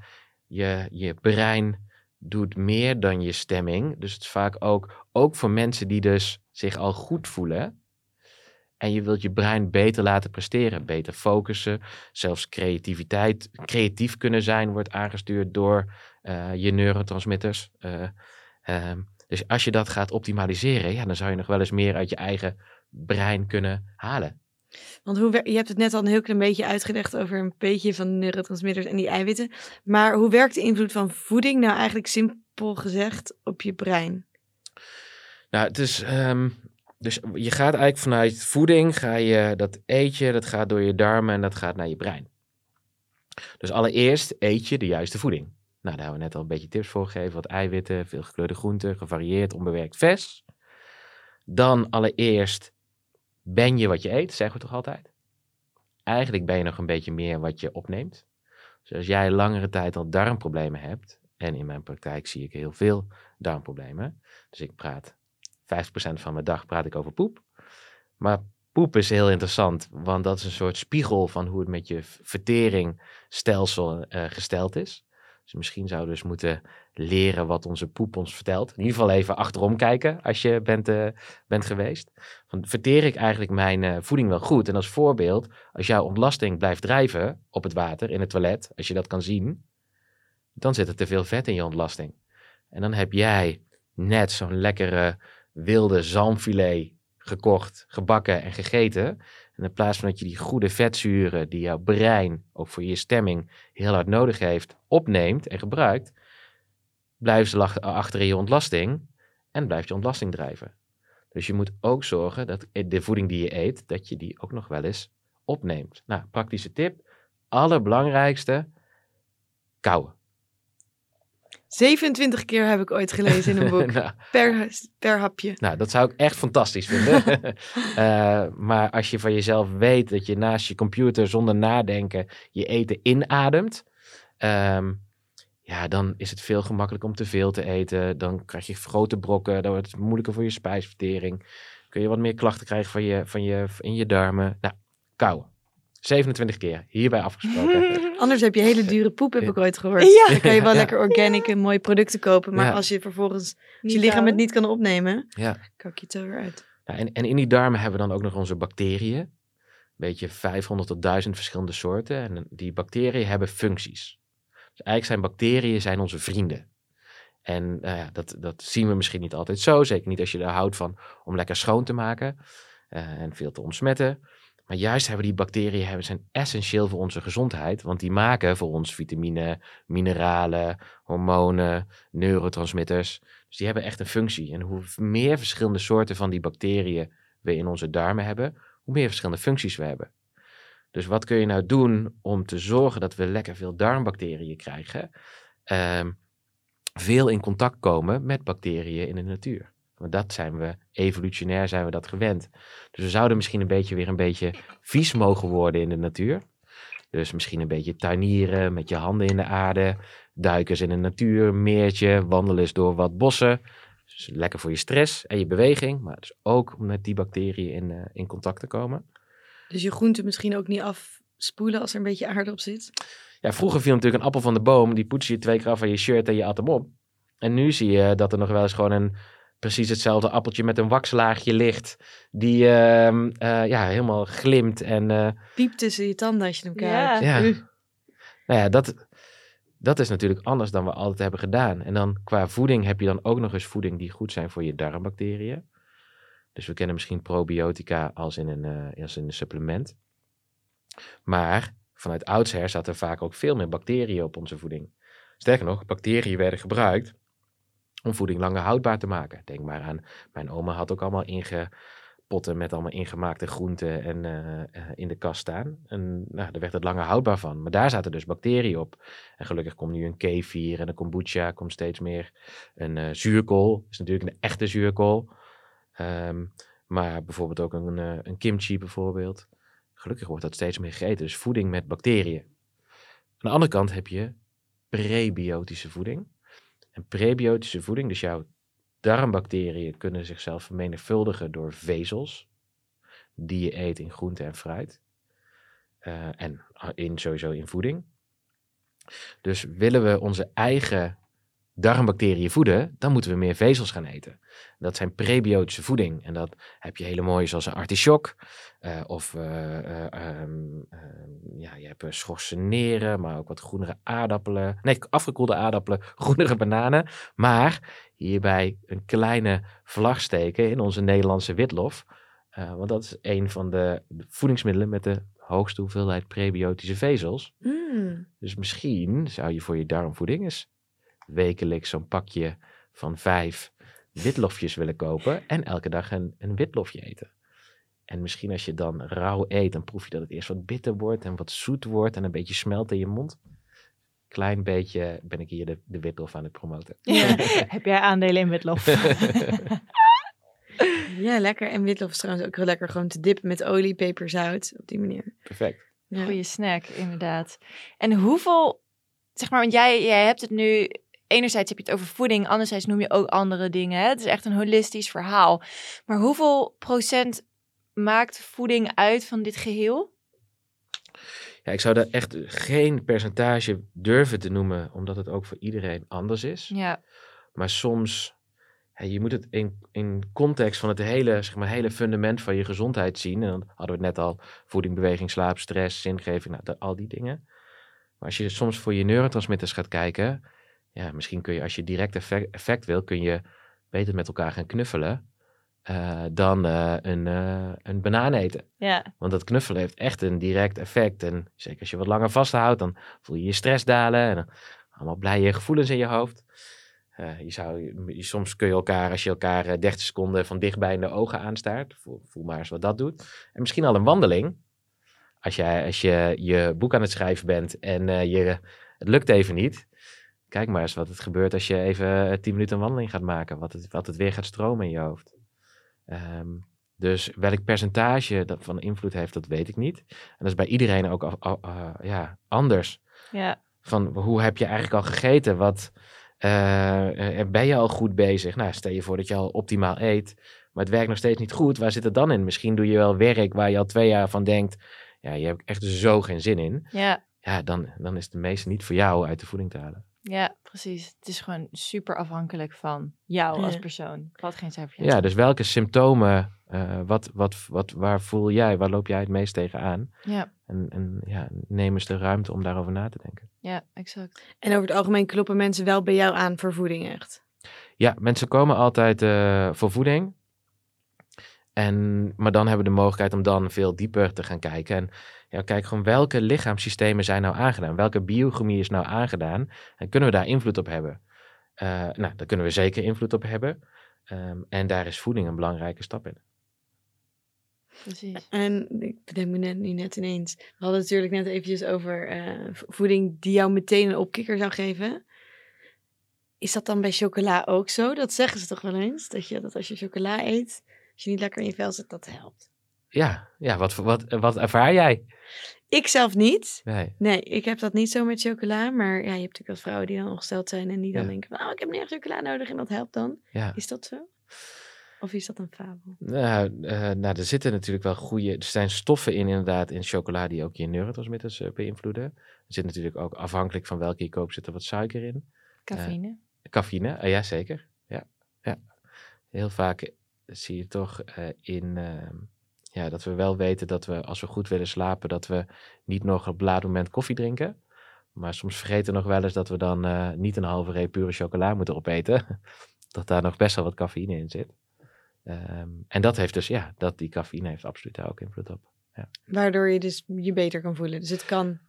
je, je brein doet meer dan je stemming. Dus het is vaak ook, ook voor mensen die dus zich al goed voelen. En je wilt je brein beter laten presteren, beter focussen. Zelfs creativiteit, creatief kunnen zijn, wordt aangestuurd door eh, je neurotransmitters. Eh, ehm, dus als je dat gaat optimaliseren, ja, dan zou je nog wel eens meer uit je eigen brein kunnen halen. Want hoe, je hebt het net al een heel klein beetje uitgelegd over een beetje van neurotransmitters en die eiwitten. Maar hoe werkt de invloed van voeding nou eigenlijk simpel gezegd op je brein? Nou, het is. ehm, dus je gaat eigenlijk vanuit voeding, ga je, dat eet je, dat gaat door je darmen en dat gaat naar je brein. Dus allereerst eet je de juiste voeding. Nou, daar hebben we net al een beetje tips voor gegeven. Wat eiwitten, veel gekleurde groenten, gevarieerd, onbewerkt vers. Dan allereerst ben je wat je eet, zeggen we toch altijd? Eigenlijk ben je nog een beetje meer wat je opneemt. Dus als jij langere tijd al darmproblemen hebt, en in mijn praktijk zie ik heel veel darmproblemen. Dus ik praat 50% van mijn dag praat ik over poep. Maar poep is heel interessant, want dat is een soort spiegel van hoe het met je verteringstelsel eh, gesteld is. Dus misschien zouden we dus moeten leren wat onze poep ons vertelt. In ieder geval even achterom kijken als je bent, eh, bent geweest. Van, verteer ik eigenlijk mijn eh, voeding wel goed? En als voorbeeld, als jouw ontlasting blijft drijven op het water, in het toilet, als je dat kan zien, dan zit er te veel vet in je ontlasting. En dan heb jij net zo'n lekkere wilde zalmfilet gekocht, gebakken en gegeten. En in plaats van dat je die goede vetzuren die jouw brein ook voor je stemming heel hard nodig heeft, opneemt en gebruikt, blijven ze achter in je ontlasting en blijft je ontlasting drijven. Dus je moet ook zorgen dat de voeding die je eet, dat je die ook nog wel eens opneemt. Nou, praktische tip. Allerbelangrijkste, kauwen. 27 keer heb ik ooit gelezen in een boek. nou, per, per hapje. Nou, dat zou ik echt fantastisch vinden. Eh, maar als je van jezelf weet dat je naast je computer zonder nadenken je eten inademt, ehm, ja, dan is het veel gemakkelijker om te veel te eten. Dan krijg je grote brokken, dan wordt het moeilijker voor je spijsvertering. Kun je wat meer klachten krijgen van je, van je, in je darmen. Nou, kauwen. 27 keer, hierbij afgesproken. Anders heb je hele dure poep, heb ik ooit gehoord. Ja. Dan kan je wel Ja. lekker organic en mooie producten kopen. Maar Ja. als je vervolgens, als je lichaam het niet kan opnemen, ja. kak je het zo weer uit. Nou, en, en in die darmen hebben we dan ook nog onze bacteriën. Een beetje 500 tot 1000 verschillende soorten. En die bacteriën hebben functies. Dus eigenlijk zijn bacteriën zijn onze vrienden. En nou ja, dat, dat zien we misschien niet altijd zo. Zeker niet als je er houdt van om lekker schoon te maken eh, en veel te ontsmetten. Maar juist hebben die bacteriën hebben, zijn essentieel voor onze gezondheid. Want die maken voor ons vitamine, mineralen, hormonen, neurotransmitters. Dus die hebben echt een functie. En hoe meer verschillende soorten van die bacteriën we in onze darmen hebben, hoe meer verschillende functies we hebben. Dus wat kun je nou doen om te zorgen dat we lekker veel darmbacteriën krijgen? Ehm, veel in contact komen met bacteriën in de natuur. Want dat zijn we, evolutionair zijn we dat gewend. Dus we zouden misschien een beetje weer een beetje vies mogen worden in de natuur. Dus misschien een beetje tuinieren met je handen in de aarde, duiken eens in de natuur, meertje, wandelen eens door wat bossen. Dus lekker voor je stress en je beweging, maar dus ook om met die bacteriën in, uh, in contact te komen. Dus je groente misschien ook niet afspoelen als er een beetje aarde op zit? Ja, vroeger viel natuurlijk een appel van de boom, die poets je twee keer af van je shirt en je at hem op. En nu zie je dat er nog wel eens gewoon een precies hetzelfde appeltje met een wakslaagje ligt. Die uh, uh, ja, helemaal glimt en... Uh, Piept tussen je tanden als je hem kijkt. Ja. ja. Nou ja, dat, dat is natuurlijk anders dan we altijd hebben gedaan. En dan qua voeding heb je dan ook nog eens voeding die goed zijn voor je darmbacteriën. Dus we kennen misschien probiotica als in een, uh, als in een supplement. Maar vanuit oudsher zaten er vaak ook veel meer bacteriën op onze voeding. Sterker nog, bacteriën werden gebruikt om voeding langer houdbaar te maken. Denk maar aan, mijn oma had ook allemaal ingepotten met allemaal ingemaakte groenten en, uh, in de kast staan. En nou, daar werd het langer houdbaar van. Maar daar zaten dus bacteriën op. En gelukkig komt nu een kefir en een kombucha, komt steeds meer. Een uh, zuurkool is natuurlijk een echte zuurkool. Um, maar bijvoorbeeld ook een, een kimchi bijvoorbeeld. Gelukkig wordt dat steeds meer gegeten. Dus voeding met bacteriën. Aan de andere kant heb je prebiotische voeding. Prebiotische voeding, dus jouw darmbacteriën kunnen zichzelf vermenigvuldigen door vezels die je eet in groente en fruit. Uh, en in, sowieso in voeding. Dus willen we onze eigen darmbacteriën voeden, dan moeten we meer vezels gaan eten. Dat zijn prebiotische voeding. En dat heb je hele mooie zoals een artichok. Uh, of uh, um, ja, je hebt schorseneren, maar ook wat groenere aardappelen. Nee, afgekoelde aardappelen, groenere bananen. Maar hierbij een kleine vlag steken in onze Nederlandse witlof. want dat is een van de voedingsmiddelen met de hoogste hoeveelheid prebiotische vezels. Mm. Dus misschien zou je voor je darmvoeding eens wekelijks zo'n pakje van vijf witlofjes willen kopen en elke dag een, een witlofje eten. En misschien als je dan rauw eet, dan proef je dat het eerst wat bitter wordt en wat zoet wordt en een beetje smelt in je mond. Klein beetje ben ik hier de, de witlof aan het promoten. Ja. Heb jij aandelen in witlof? ja, lekker. En witlof is trouwens ook heel lekker gewoon te dippen met olie, peper, zout. Op die manier. Perfect. Ja. Goeie snack, inderdaad. En hoeveel, zeg maar, want jij, jij hebt het nu enerzijds heb je het over voeding, anderzijds noem je ook andere dingen. Hè? Het is echt een holistisch verhaal. Maar hoeveel procent maakt voeding uit van dit geheel? Ja, ik zou daar echt geen percentage durven te noemen, omdat het ook voor iedereen anders is. Ja. Maar soms, ja, je moet het in, in context van het hele, zeg maar, hele fundament van je gezondheid zien. En dan hadden we het net al, voeding, beweging, slaap, stress, zingeving, nou, al die dingen. Maar als je soms voor je neurotransmitters gaat kijken, ja, misschien kun je als je direct effect, effect wil, kun je beter met elkaar gaan knuffelen. Uh, dan uh, een, uh, een banaan eten. Ja. Want dat knuffelen heeft echt een direct effect. En zeker als je wat langer vasthoudt, dan voel je je stress dalen. En dan allemaal blije gevoelens in je hoofd. je zou, je, soms kun je elkaar, als je elkaar 30 seconden van dichtbij in de ogen aanstaart. Voel, voel maar eens wat dat doet. En misschien al een wandeling. Als, jij, als je je boek aan het schrijven bent en je, het lukt even niet kijk maar eens wat het gebeurt als je even tien minuten een wandeling gaat maken. Wat het, wat het weer gaat stromen in je hoofd. Um, dus welk percentage dat van invloed heeft, dat weet ik niet. En dat is bij iedereen ook uh, uh, ja, anders. Ja. Van hoe heb je eigenlijk al gegeten? Wat, uh, ben je al goed bezig? Nou, stel je voor dat je al optimaal eet, maar het werkt nog steeds niet goed. Waar zit het dan in? Misschien doe je wel werk waar je al twee jaar van denkt, ja, je hebt echt zo geen zin in. Ja. Ja, dan, dan is het de meeste niet voor jou uit de voeding te halen. Ja, precies. Het is gewoon super afhankelijk van jou als persoon. Ik had geen cijfer. Ja, dus welke symptomen, eh, wat, wat, wat, waar voel jij, waar loop jij het meest tegenaan? Ja, En, en ja, neem eens de ruimte om daarover na te denken. ja, exact. En over het algemeen kloppen mensen wel bij jou aan voor voeding echt. Ja, mensen komen altijd eh, voor voeding. En, maar dan hebben we de mogelijkheid om dan veel dieper te gaan kijken. En ja, kijk gewoon welke lichaamssystemen zijn nou aangedaan. Welke biochemie is nou aangedaan. En kunnen we daar invloed op hebben? Eh, nou, daar kunnen we zeker invloed op hebben. Ehm, en daar is voeding een belangrijke stap in. Precies. En ik bedenk me net, nu net ineens. We hadden het natuurlijk net eventjes over eh, vo- voeding die jou meteen een opkikker zou geven. Is dat dan bij chocola ook zo? Dat zeggen ze toch wel eens? Dat, je, dat als je chocola eet, als je niet lekker in je vel zit, dat helpt. Ja, ja wat, wat, wat ervaar jij? Ik zelf niet. Nee. Nee, ik heb dat niet zo met chocola. Maar ja, je hebt natuurlijk wat vrouwen die dan ongesteld zijn en die dan Ja. denken van, oh, ik heb echt chocola nodig en dat helpt dan. Ja. Is dat zo? Of is dat een fabel? Nou, eh, nou, er zitten natuurlijk wel goede. Er zijn stoffen in, inderdaad, in chocola die ook je neurotransmitters eh, beïnvloeden. Er zit natuurlijk ook afhankelijk van welke je koopt, zit er wat suiker in. Cafeïne. Cafeïne, eh, ja zeker. Ja, ja. Heel vaak zie je toch eh, in ehm, ja, dat we wel weten dat we als we goed willen slapen, dat we niet nog op een laat moment koffie drinken. Maar soms vergeten we nog wel eens dat we dan eh, niet een halve reep pure chocola moeten opeten. dat daar nog best wel wat cafeïne in zit. Ehm, en dat heeft dus, ja, dat, die cafeïne heeft absoluut daar ook invloed op. Waardoor je dus je beter kan voelen. Dus het kan.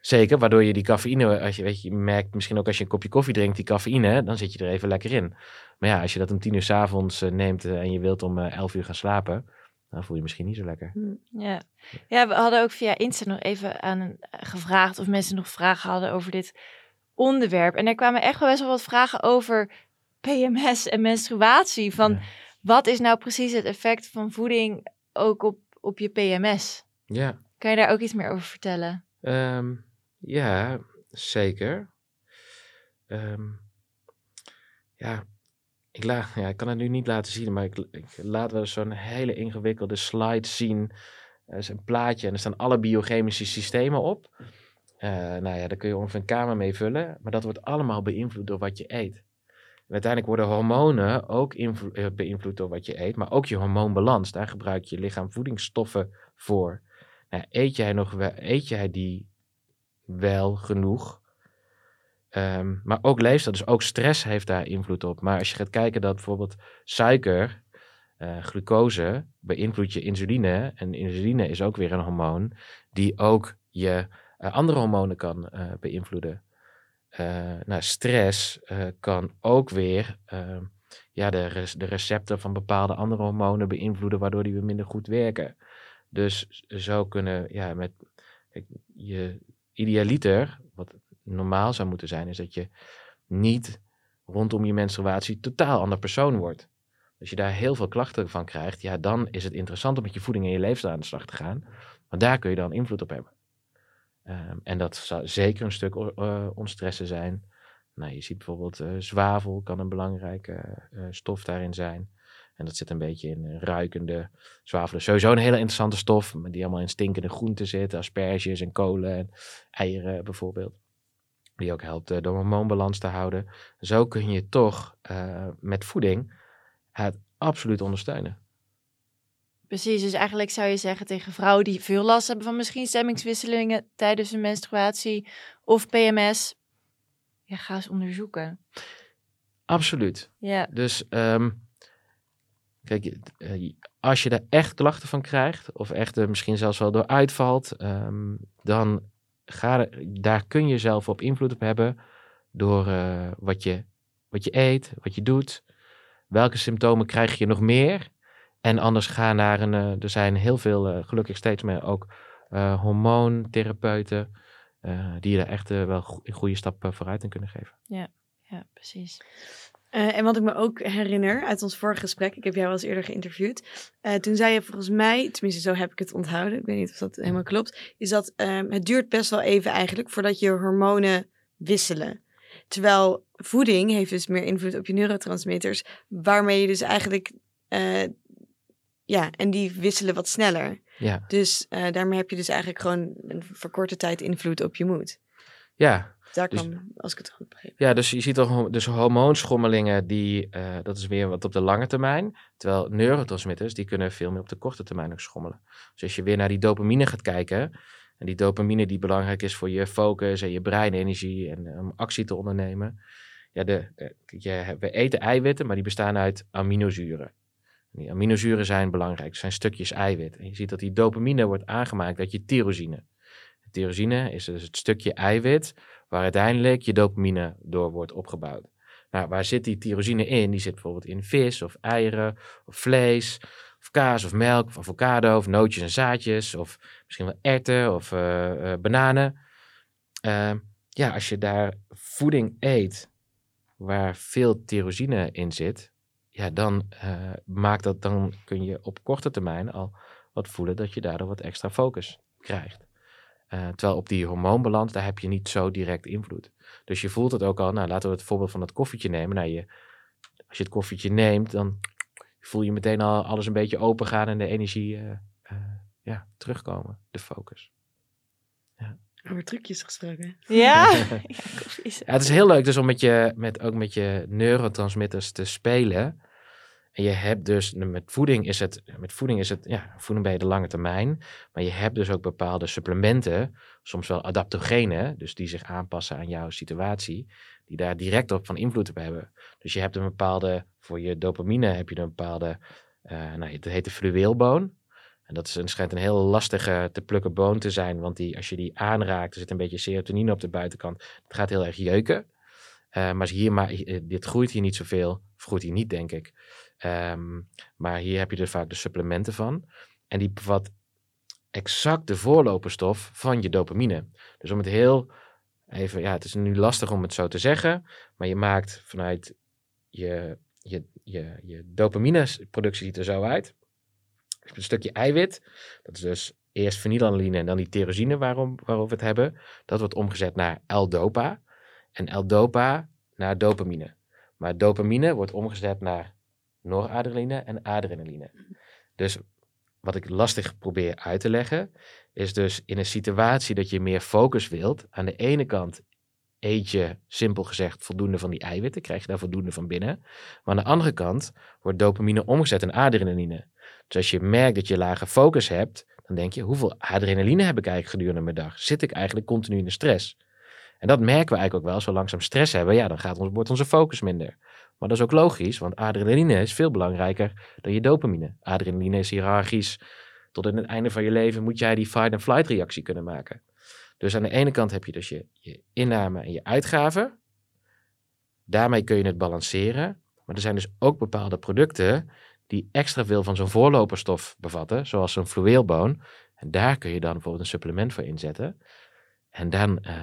Zeker, waardoor je die cafeïne, als je, weet je, je merkt misschien ook als je een kopje koffie drinkt, die cafeïne, dan zit je er even lekker in. Maar ja, als je dat om tien uur s'avonds avonds neemt eh, en je wilt om eh, elf uur gaan slapen, dan voel je misschien niet zo lekker. Ja. ja, we hadden ook via Insta nog even aan eh, gevraagd of mensen nog vragen hadden over dit onderwerp. En er kwamen echt wel best wel wat vragen over PMS en menstruatie. Van Ja. wat is nou precies het effect van voeding ook op, op je PMS? Ja, Kan je daar ook iets meer over vertellen? Ehm, ja zeker. Ehm, ja, ik, la, ja, ik kan het nu niet laten zien, maar ik, laat wel zo'n hele ingewikkelde slide zien. Er is een plaatje en er staan alle biochemische systemen op. Eh, nou ja, daar kun je ongeveer een kamer mee vullen. Maar dat wordt allemaal beïnvloed door wat je eet. Uiteindelijk worden hormonen ook eh, beïnvloed door wat je eet. Maar ook je hormoonbalans. Daar gebruikt je lichaam voedingsstoffen voor. Nou, eet jij nog wel, eet jij die wel genoeg? Ehm, maar ook leefstijl, dus ook stress heeft daar invloed op. Maar als je gaat kijken dat bijvoorbeeld suiker, eh, glucose, beïnvloedt je insuline. En insuline is ook weer een hormoon die ook je eh, andere hormonen kan eh, beïnvloeden. Nou, stress kan ook weer eh, ja, de, de receptor van bepaalde andere hormonen beïnvloeden, waardoor die weer minder goed werken. Dus zo kunnen, ja, met je idealiter, normaal zou moeten zijn, is dat je niet rondom je menstruatie totaal ander persoon wordt. Als je daar heel veel klachten van krijgt, ja, dan is het interessant om met je voeding en je leefstijl aan de slag te gaan. Want daar kun je dan invloed op hebben. Ehm, en dat zou zeker een stuk uh, ontstressen zijn. Nou, je ziet bijvoorbeeld eh, zwavel kan een belangrijke eh, stof daarin zijn. En dat zit een beetje in eh, ruikende zwavel. Sowieso een hele interessante stof, die allemaal in stinkende groenten zit. Asperges en kolen en eieren bijvoorbeeld. Die ook helpt eh, de hormoonbalans te houden. Zo kun je toch eh, met voeding het absoluut ondersteunen. Precies, dus eigenlijk zou je zeggen tegen vrouwen die veel last hebben van misschien stemmingswisselingen tijdens hun menstruatie of PMS, ja, ga eens onderzoeken. Absoluut. Ja, Dus ehm, kijk, eh, als je er echt klachten van krijgt, of echt er misschien zelfs wel door uitvalt, ehm, dan ga, daar kun je zelf op invloed op hebben door eh, wat, je, wat je eet, wat je doet. Welke symptomen krijg je nog meer? En anders ga naar een. eh, er zijn heel veel, eh, gelukkig steeds meer ook hormoontherapeuten. die je daar echt wel go- goede stap eh, vooruit in kunnen geven. ja, precies. Eh, en wat ik me ook herinner uit ons vorige gesprek, ik heb jou wel eens eerder geïnterviewd. eh, toen zei je volgens mij, tenminste zo heb ik het onthouden, ik weet niet of dat helemaal klopt, is dat ehm, het duurt best wel even eigenlijk voordat je hormonen wisselen. Terwijl voeding heeft dus meer invloed op je neurotransmitters, waarmee je dus eigenlijk, eh, ja, en die wisselen wat sneller. Ja. Dus daarmee heb je dus eigenlijk gewoon een verkorte tijd invloed op je moed. Ja, Daar Dus- kan, als ik het goed begreep. Ja, dus je ziet toch dus hormoonschommelingen, die, eh, dat is weer wat op de lange termijn. Terwijl neurotransmitters, die kunnen veel meer op de korte termijn ook schommelen. Dus als je weer naar die dopamine gaat kijken, en die dopamine die belangrijk is voor je focus en je breinenergie en eh, om actie te ondernemen. Ja, de, eh, je, we eten eiwitten, maar die bestaan uit aminozuren. Die aminozuren zijn belangrijk, zijn stukjes eiwit. En je ziet dat die dopamine wordt aangemaakt uit je tyrosine. Tyrosine is dus het stukje eiwit waar uiteindelijk je dopamine door wordt opgebouwd. Nou, waar zit die tyrosine in? Die zit bijvoorbeeld in vis of eieren of vlees of kaas of melk of avocado of nootjes en zaadjes of misschien wel erwten of eh, eh, bananen. Ehm, ja, als je daar voeding eet waar veel tyrosine in zit, ja, dan, eh, maakt dat, dan kun je op korte termijn al wat voelen dat je daardoor wat extra focus krijgt. Eh, terwijl op die hormoonbalans, daar heb je niet zo direct invloed. Dus je voelt het ook al, nou laten we het voorbeeld van het koffietje nemen. Nou, je, als je het koffietje neemt, dan voel je meteen al alles een beetje open gaan en de energie eh, eh, ja, terugkomen, de focus. Over trucjes gesproken. Ja. ja Ja, het is heel leuk dus om met je, met, ook met je neurotransmitters te spelen. En je hebt dus, met voeding is het, met voeding is het, ja, voeding bij de lange termijn. Maar je hebt dus ook bepaalde supplementen, soms wel adaptogenen, dus die zich aanpassen aan jouw situatie, die daar direct op van invloed op hebben. Dus je hebt een bepaalde, voor je dopamine heb je een bepaalde, eh nou, het heet de fluweelboon. En dat is een, schijnt een heel lastige te plukken boon te zijn, want die, als je die aanraakt, er zit een beetje serotonine op de buitenkant. Het gaat heel erg jeuken. Eh, maar hier, maar eh, dit groeit hier niet zoveel, of groeit hier niet, denk ik. Ehm, maar hier heb je er vaak de supplementen van. En die bevat exact de voorloperstof van je dopamine. Dus om het heel even, ja, het is nu lastig om het zo te zeggen, maar je maakt vanuit je, je, je, je dopamine-productie ziet er zo uit. Een stukje eiwit, dat is dus eerst fenylalanine en dan die tyrosine waarom, waarover we het hebben. Dat wordt omgezet naar L-dopa en L-dopa naar dopamine. Maar dopamine wordt omgezet naar noradrenaline en adrenaline. Dus wat ik lastig probeer uit te leggen, is dus in een situatie dat je meer focus wilt, aan de ene kant eet je, simpel gezegd, voldoende van die eiwitten, krijg je daar voldoende van binnen. Maar aan de andere kant wordt dopamine omgezet in adrenaline. Dus als je merkt dat je lage focus hebt, dan denk je, hoeveel adrenaline heb ik eigenlijk gedurende mijn dag? Zit ik eigenlijk continu in de stress? En dat merken we eigenlijk ook wel. We langzaam stress hebben, ja, dan gaat ons, wordt onze focus minder. Maar dat is ook logisch, want adrenaline is veel belangrijker dan je dopamine. Adrenaline is hiërarchisch. Tot in het einde van je leven moet jij die fight-and-flight reactie kunnen maken. Dus aan de ene kant heb je dus je, je inname en je uitgaven. Daarmee kun je het balanceren. Maar er zijn dus ook bepaalde producten die extra veel van zo'n voorloperstof bevatten, zoals zo'n fluweelboon. En daar kun je dan bijvoorbeeld een supplement voor inzetten. En dan, eh,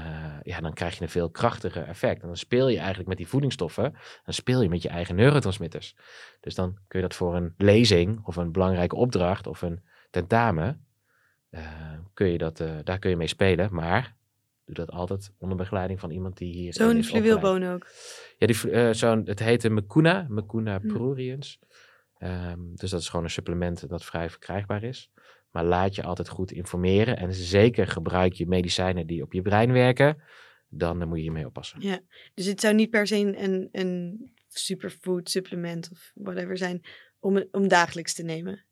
ja, dan krijg je een veel krachtiger effect. En dan speel je eigenlijk met die voedingsstoffen. Dan speel je met je eigen neurotransmitters. Dus dan kun je dat voor een lezing of een belangrijke opdracht of een tentamen. eh, kun je dat, eh, daar kun je mee spelen. Maar doe dat altijd onder begeleiding van iemand die hier Zo'n fluweelboon ook. Ja, die, zo'n, het heet een Mecuna, Mecuna Hm. pruriens. Ehm, dus dat is gewoon een supplement dat vrij verkrijgbaar is. Maar laat je altijd goed informeren. En zeker gebruik je medicijnen die op je brein werken. Dan eh, moet je hiermee oppassen. Ja. Dus het zou niet per se een, een superfood supplement of whatever zijn om, om dagelijks te nemen.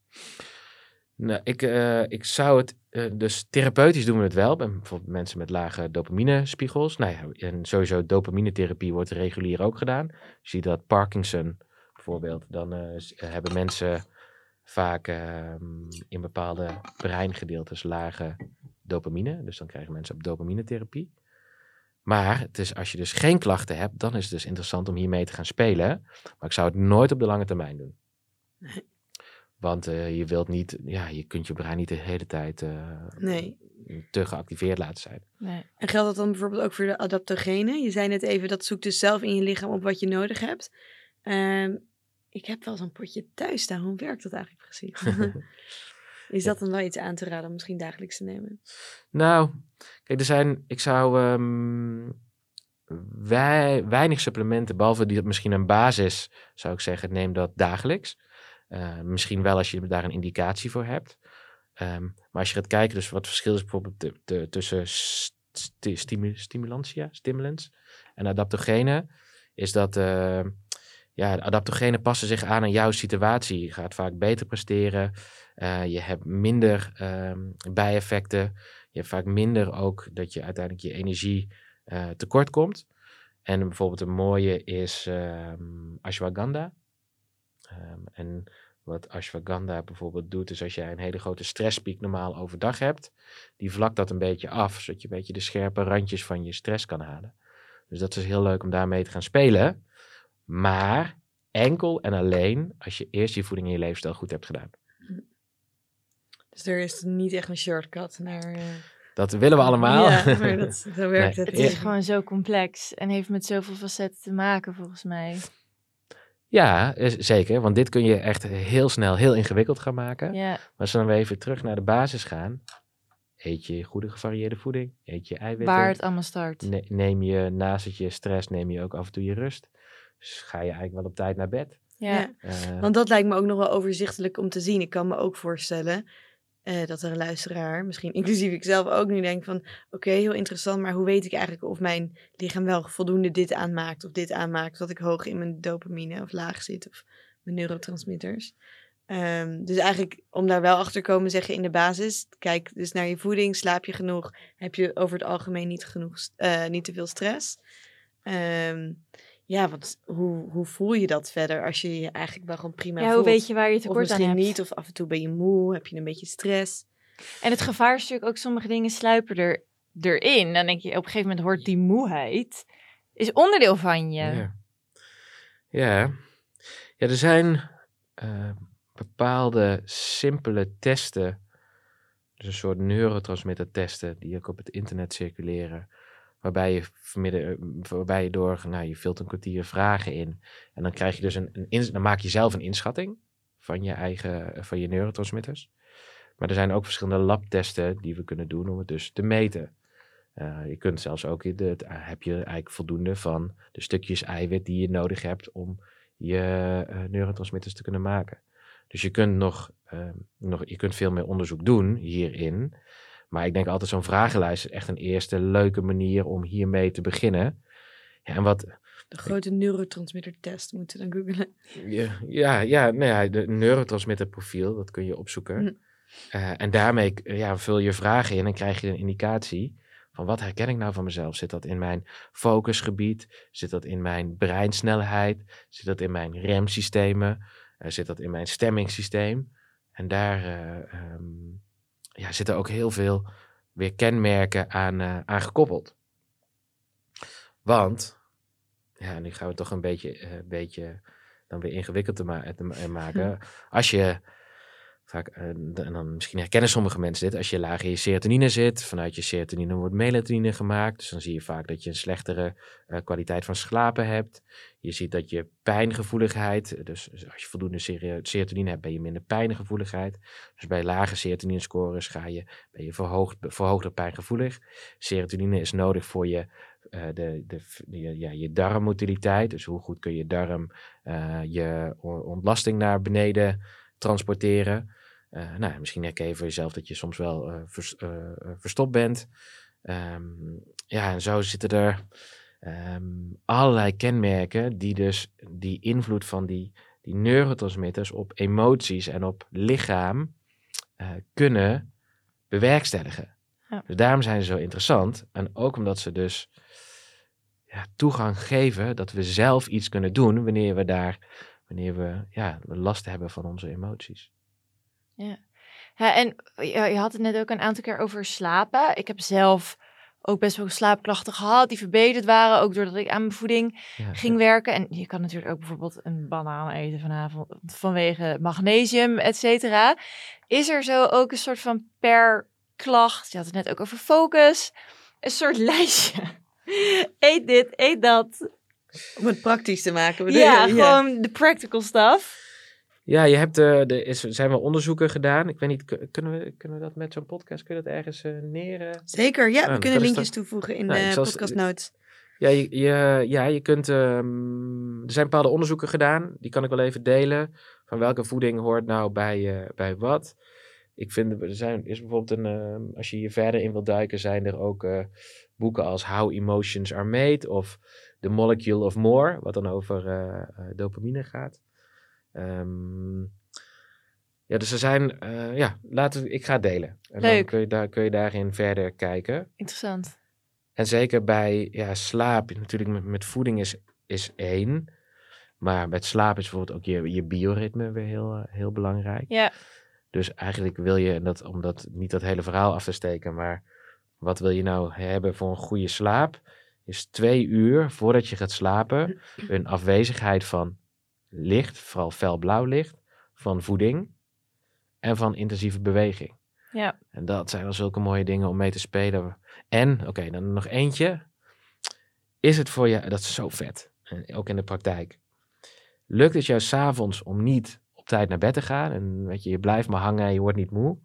Nou, ik, eh, ik zou het, eh, dus therapeutisch doen we het wel. Bij bijvoorbeeld mensen met lage dopaminespiegels. Nou ja, en sowieso dopaminetherapie wordt regulier ook gedaan. Je ziet dat Parkinson bijvoorbeeld, dan hebben mensen vaak ehm, in bepaalde breingedeeltes lage dopamine. Dus dan krijgen mensen op dopaminetherapie. Maar het is, als je dus geen klachten hebt, dan is het dus interessant om hiermee te gaan spelen. Maar ik zou het nooit op de lange termijn doen. Nee. Want eh, je wilt niet, ja, je kunt je brein niet de hele tijd Nee. te geactiveerd laten zijn. Nee. En geldt dat dan bijvoorbeeld ook voor de adaptogenen? Je zei net even, dat zoekt dus zelf in je lichaam op wat je nodig hebt. Ehm, ik heb wel zo'n potje thuis staan. Hoe werkt dat eigenlijk precies? Is dat dan wel iets aan te raden om misschien dagelijks te nemen? Nou, kijk, er zijn, ik zou ehm, wij, weinig supplementen, behalve die misschien een basis, zou ik zeggen, neem dat dagelijks. Eh, misschien wel als je daar een indicatie voor hebt. Ehm, maar als je gaat kijken, dus wat het verschil is bijvoorbeeld tussen stimu- stimulantia, stimulants. En adaptogenen is dat eh, ja, adaptogenen passen zich aan aan jouw situatie. Je gaat vaak beter presteren. eh, je hebt minder ehm, bijeffecten. Je hebt vaak minder ook dat je uiteindelijk je energie eh, tekort komt. En bijvoorbeeld een mooie is ehm, ashwagandha. Ehm, en wat ashwagandha bijvoorbeeld doet, is als jij een hele grote stresspiek normaal overdag hebt, die vlakt dat een beetje af, zodat je een beetje de scherpe randjes van je stress kan halen. Dus dat is heel leuk om daarmee te gaan spelen. Maar enkel en alleen als je eerst je voeding en je leefstijl goed hebt gedaan. Dus er is niet echt een shortcut naar... eh, Dat willen we allemaal. Ja, maar dat, zo werkt Nee, het. Het is gewoon zo complex en heeft met zoveel facetten te maken volgens mij. Ja, is- zeker. Want dit kun je echt heel snel heel ingewikkeld gaan maken. Ja, Maar als we dan weer even terug naar de basis gaan. Eet je goede gevarieerde voeding. Eet je eiwitten. waar het allemaal start. Ne- neem je naast het je stress, neem je ook af en toe je rust. Dus ga je eigenlijk wel op tijd naar bed. Ja. Eh, Want dat lijkt me ook nog wel overzichtelijk om te zien. Ik kan me ook voorstellen eh, dat er een luisteraar, misschien inclusief ik zelf ook nu denk van... Oké, heel interessant, maar hoe weet ik eigenlijk of mijn lichaam wel voldoende dit aanmaakt of dit aanmaakt? Dat ik hoog in mijn dopamine of laag zit of mijn neurotransmitters. Ehm, dus eigenlijk om daar wel achter te komen zeg je in de basis... Kijk dus naar je voeding, slaap je genoeg? Heb je over het algemeen niet, genoeg, eh, niet te veel stress? Ehm, ja, want hoe, hoe voel je dat verder als je je eigenlijk wel gewoon prima Ja, hoe voelt? weet je waar je Of tekort aan misschien hebt? niet, of af en toe ben je moe, heb je een beetje stress. En het gevaar is natuurlijk ook sommige dingen sluipen er, erin. Dan denk je op een gegeven moment hoort die moeheid is onderdeel van je. Ja. Ja. ja, er zijn eh, bepaalde simpele testen, dus een soort neurotransmitter testen, die ook op het internet circuleren. Waarbij je, eh, waarbij je door, nou, je vult een kwartier vragen in. En dan krijg je dus een, een dan maak je zelf een inschatting van je eigen, van je neurotransmitters. Maar er zijn ook verschillende labtesten die we kunnen doen om het dus te meten. Eh, je kunt zelfs ook, de, heb je eigenlijk voldoende van de stukjes eiwit die je nodig hebt om je eh, neurotransmitters te kunnen maken. Dus je kunt nog, eh, nog je kunt veel meer onderzoek doen hierin. Maar ik denk altijd zo'n vragenlijst is echt een eerste leuke manier om hiermee te beginnen. Ja, en wat, De grote neurotransmitter-test moeten we dan googlen. ja, ja, ja, nou ja, de neurotransmitterprofiel, dat kun je opzoeken. Hm. Eh, en daarmee ja, vul je vragen in en krijg je een indicatie van wat herken ik nou van mezelf. Zit dat in mijn focusgebied? Zit dat in mijn breinsnelheid? Zit dat in mijn remsystemen? Eh, zit dat in mijn stemmingssysteem? En daar eh, ehm, ja, zitten ook heel veel weer kenmerken aan, eh, aan gekoppeld. Want, ja, nu gaan we het toch een beetje, eh, beetje dan weer ingewikkeld te, ma- te ma- maken. Als je vaak, eh, en dan misschien herkennen sommige mensen dit, als je laag in je serotonine zit, vanuit je serotonine wordt melatonine gemaakt. Dus dan zie je vaak dat je een slechtere eh, kwaliteit van slapen hebt. Je ziet dat je pijngevoeligheid, dus als je voldoende sero- serotonine hebt, ben je minder pijngevoeligheid. Dus bij lage serotonine scores ga je, ben je verhoogd, verhoogder pijngevoelig. Serotonine is nodig voor je, eh, de, de, ja, je darmmotiliteit. Dus hoe goed kun je darm je ontlasting naar beneden transporteren. Eh, nou, misschien herken je voor jezelf dat je soms wel eh, vers- eh, verstopt bent. Ehm, ja, en zo zitten er ehm, allerlei kenmerken die dus die invloed van die, die neurotransmitters op emoties en op lichaam kunnen bewerkstelligen. Ja. Dus daarom zijn ze zo interessant. En ook omdat ze dus ja, toegang geven dat we zelf iets kunnen doen wanneer we daar, wanneer we ja, last hebben van onze emoties. Ja, en je, had het net ook een aantal keer over slapen. Ik heb zelf ook best wel slaapklachten gehad die verbeterd waren. Ook doordat ik aan mijn voeding Ja, ging werken. En je kan natuurlijk ook bijvoorbeeld een banaan eten vanavond vanwege magnesium, et cetera. Is er zo ook een soort van per klacht, je had het net ook over focus, een soort lijstje. eet dit, eet dat. Om het praktisch te maken. bedoel Ja, je? gewoon de practical stuff. Ja, je hebt, eh er is, zijn wel onderzoeken gedaan. Ik weet niet, kun- kunnen we, kunnen we dat met zo'n podcast, kun je dat ergens eh, neer... eh? Zeker, ja. Ja, we kunnen linkjes toevoegen in Nou, de zal- podcast notes. Ja, je, je, ja, je kunt. ehm, er zijn bepaalde onderzoeken gedaan. Die kan ik wel even delen. Van welke voeding hoort nou bij, eh, bij wat. Ik vind er zijn, is bijvoorbeeld een. ehm, als je hier verder in wilt duiken, zijn er ook. eh, boeken als How Emotions Are Made of The Molecule of More, wat dan over eh, eh, dopamine gaat. Ehm, ja, dus er zijn, eh, ja, laten we, ik ga het delen. En dan Leuk. kun je, daar, kun je daarin verder kijken. Interessant. En zeker bij ja, slaap, natuurlijk met, met voeding is, is één. Maar met slaap is bijvoorbeeld ook je, je bioritme weer heel, heel belangrijk. Ja. Dus eigenlijk wil je, en dat, om dat, niet dat hele verhaal af te steken, maar wat wil je nou hebben voor een goede slaap? Is twee uur voordat je gaat slapen een afwezigheid van licht, vooral felblauw licht, van voeding en van intensieve beweging. Ja. En dat zijn al zulke mooie dingen om mee te spelen. En, oké, dan nog eentje. Is het voor je, dat is zo vet, en ook in de praktijk. Lukt het jou s'avonds om niet op tijd naar bed te gaan en weet je, je blijft maar hangen en je wordt niet moe?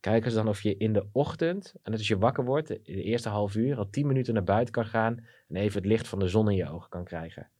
Kijk eens dan of je in de ochtend, en als je wakker wordt, de de eerste half uur, al tien minuten naar buiten kan gaan en even het licht van de zon in je ogen kan krijgen.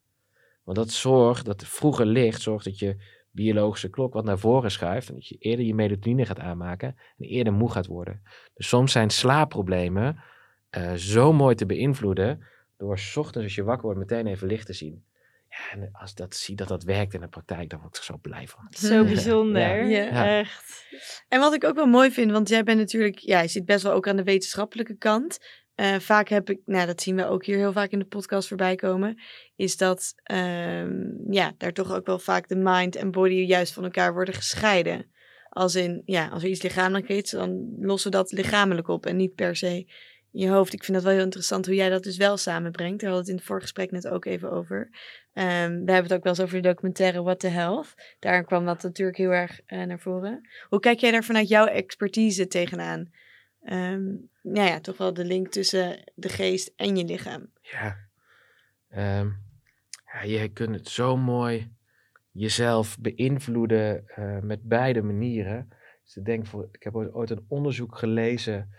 Want dat zorgt, dat vroege licht zorgt dat je biologische klok wat naar voren schuift en dat je eerder je melatonine gaat aanmaken en eerder moe gaat worden. Dus soms zijn slaapproblemen eh, zo mooi te beïnvloeden door 's ochtends als je wakker wordt meteen even licht te zien. Ja, en als dat zie dat dat werkt in de praktijk, dan word ik er zo blij van. Zo Ja. bijzonder. Ja. Ja. Echt. En wat ik ook wel mooi vind, want jij bent natuurlijk, ja, je zit best wel ook aan de wetenschappelijke kant. Eh, vaak heb ik, nou dat zien we ook hier heel vaak in de podcast voorbij komen, is dat ehm, ja, daar toch ook wel vaak de mind en body juist van elkaar worden gescheiden. Als in, ja, als er iets lichamelijk is, dan lossen we dat lichamelijk op en niet per se in je hoofd. Ik vind dat wel heel interessant hoe jij dat dus wel samenbrengt. Daar hadden we het in het vorige gesprek net ook even over. Ehm, we hebben het ook wel eens over de documentaire What the Health. Daar kwam dat natuurlijk heel erg eh, naar voren. Hoe kijk jij daar vanuit jouw expertise tegenaan? Ehm nou ja, toch wel de link tussen de geest en je lichaam. Ja. Ehm, ja, je kunt het zo mooi jezelf beïnvloeden eh, met beide manieren. Dus ik, denk voor, ik heb ooit een onderzoek gelezen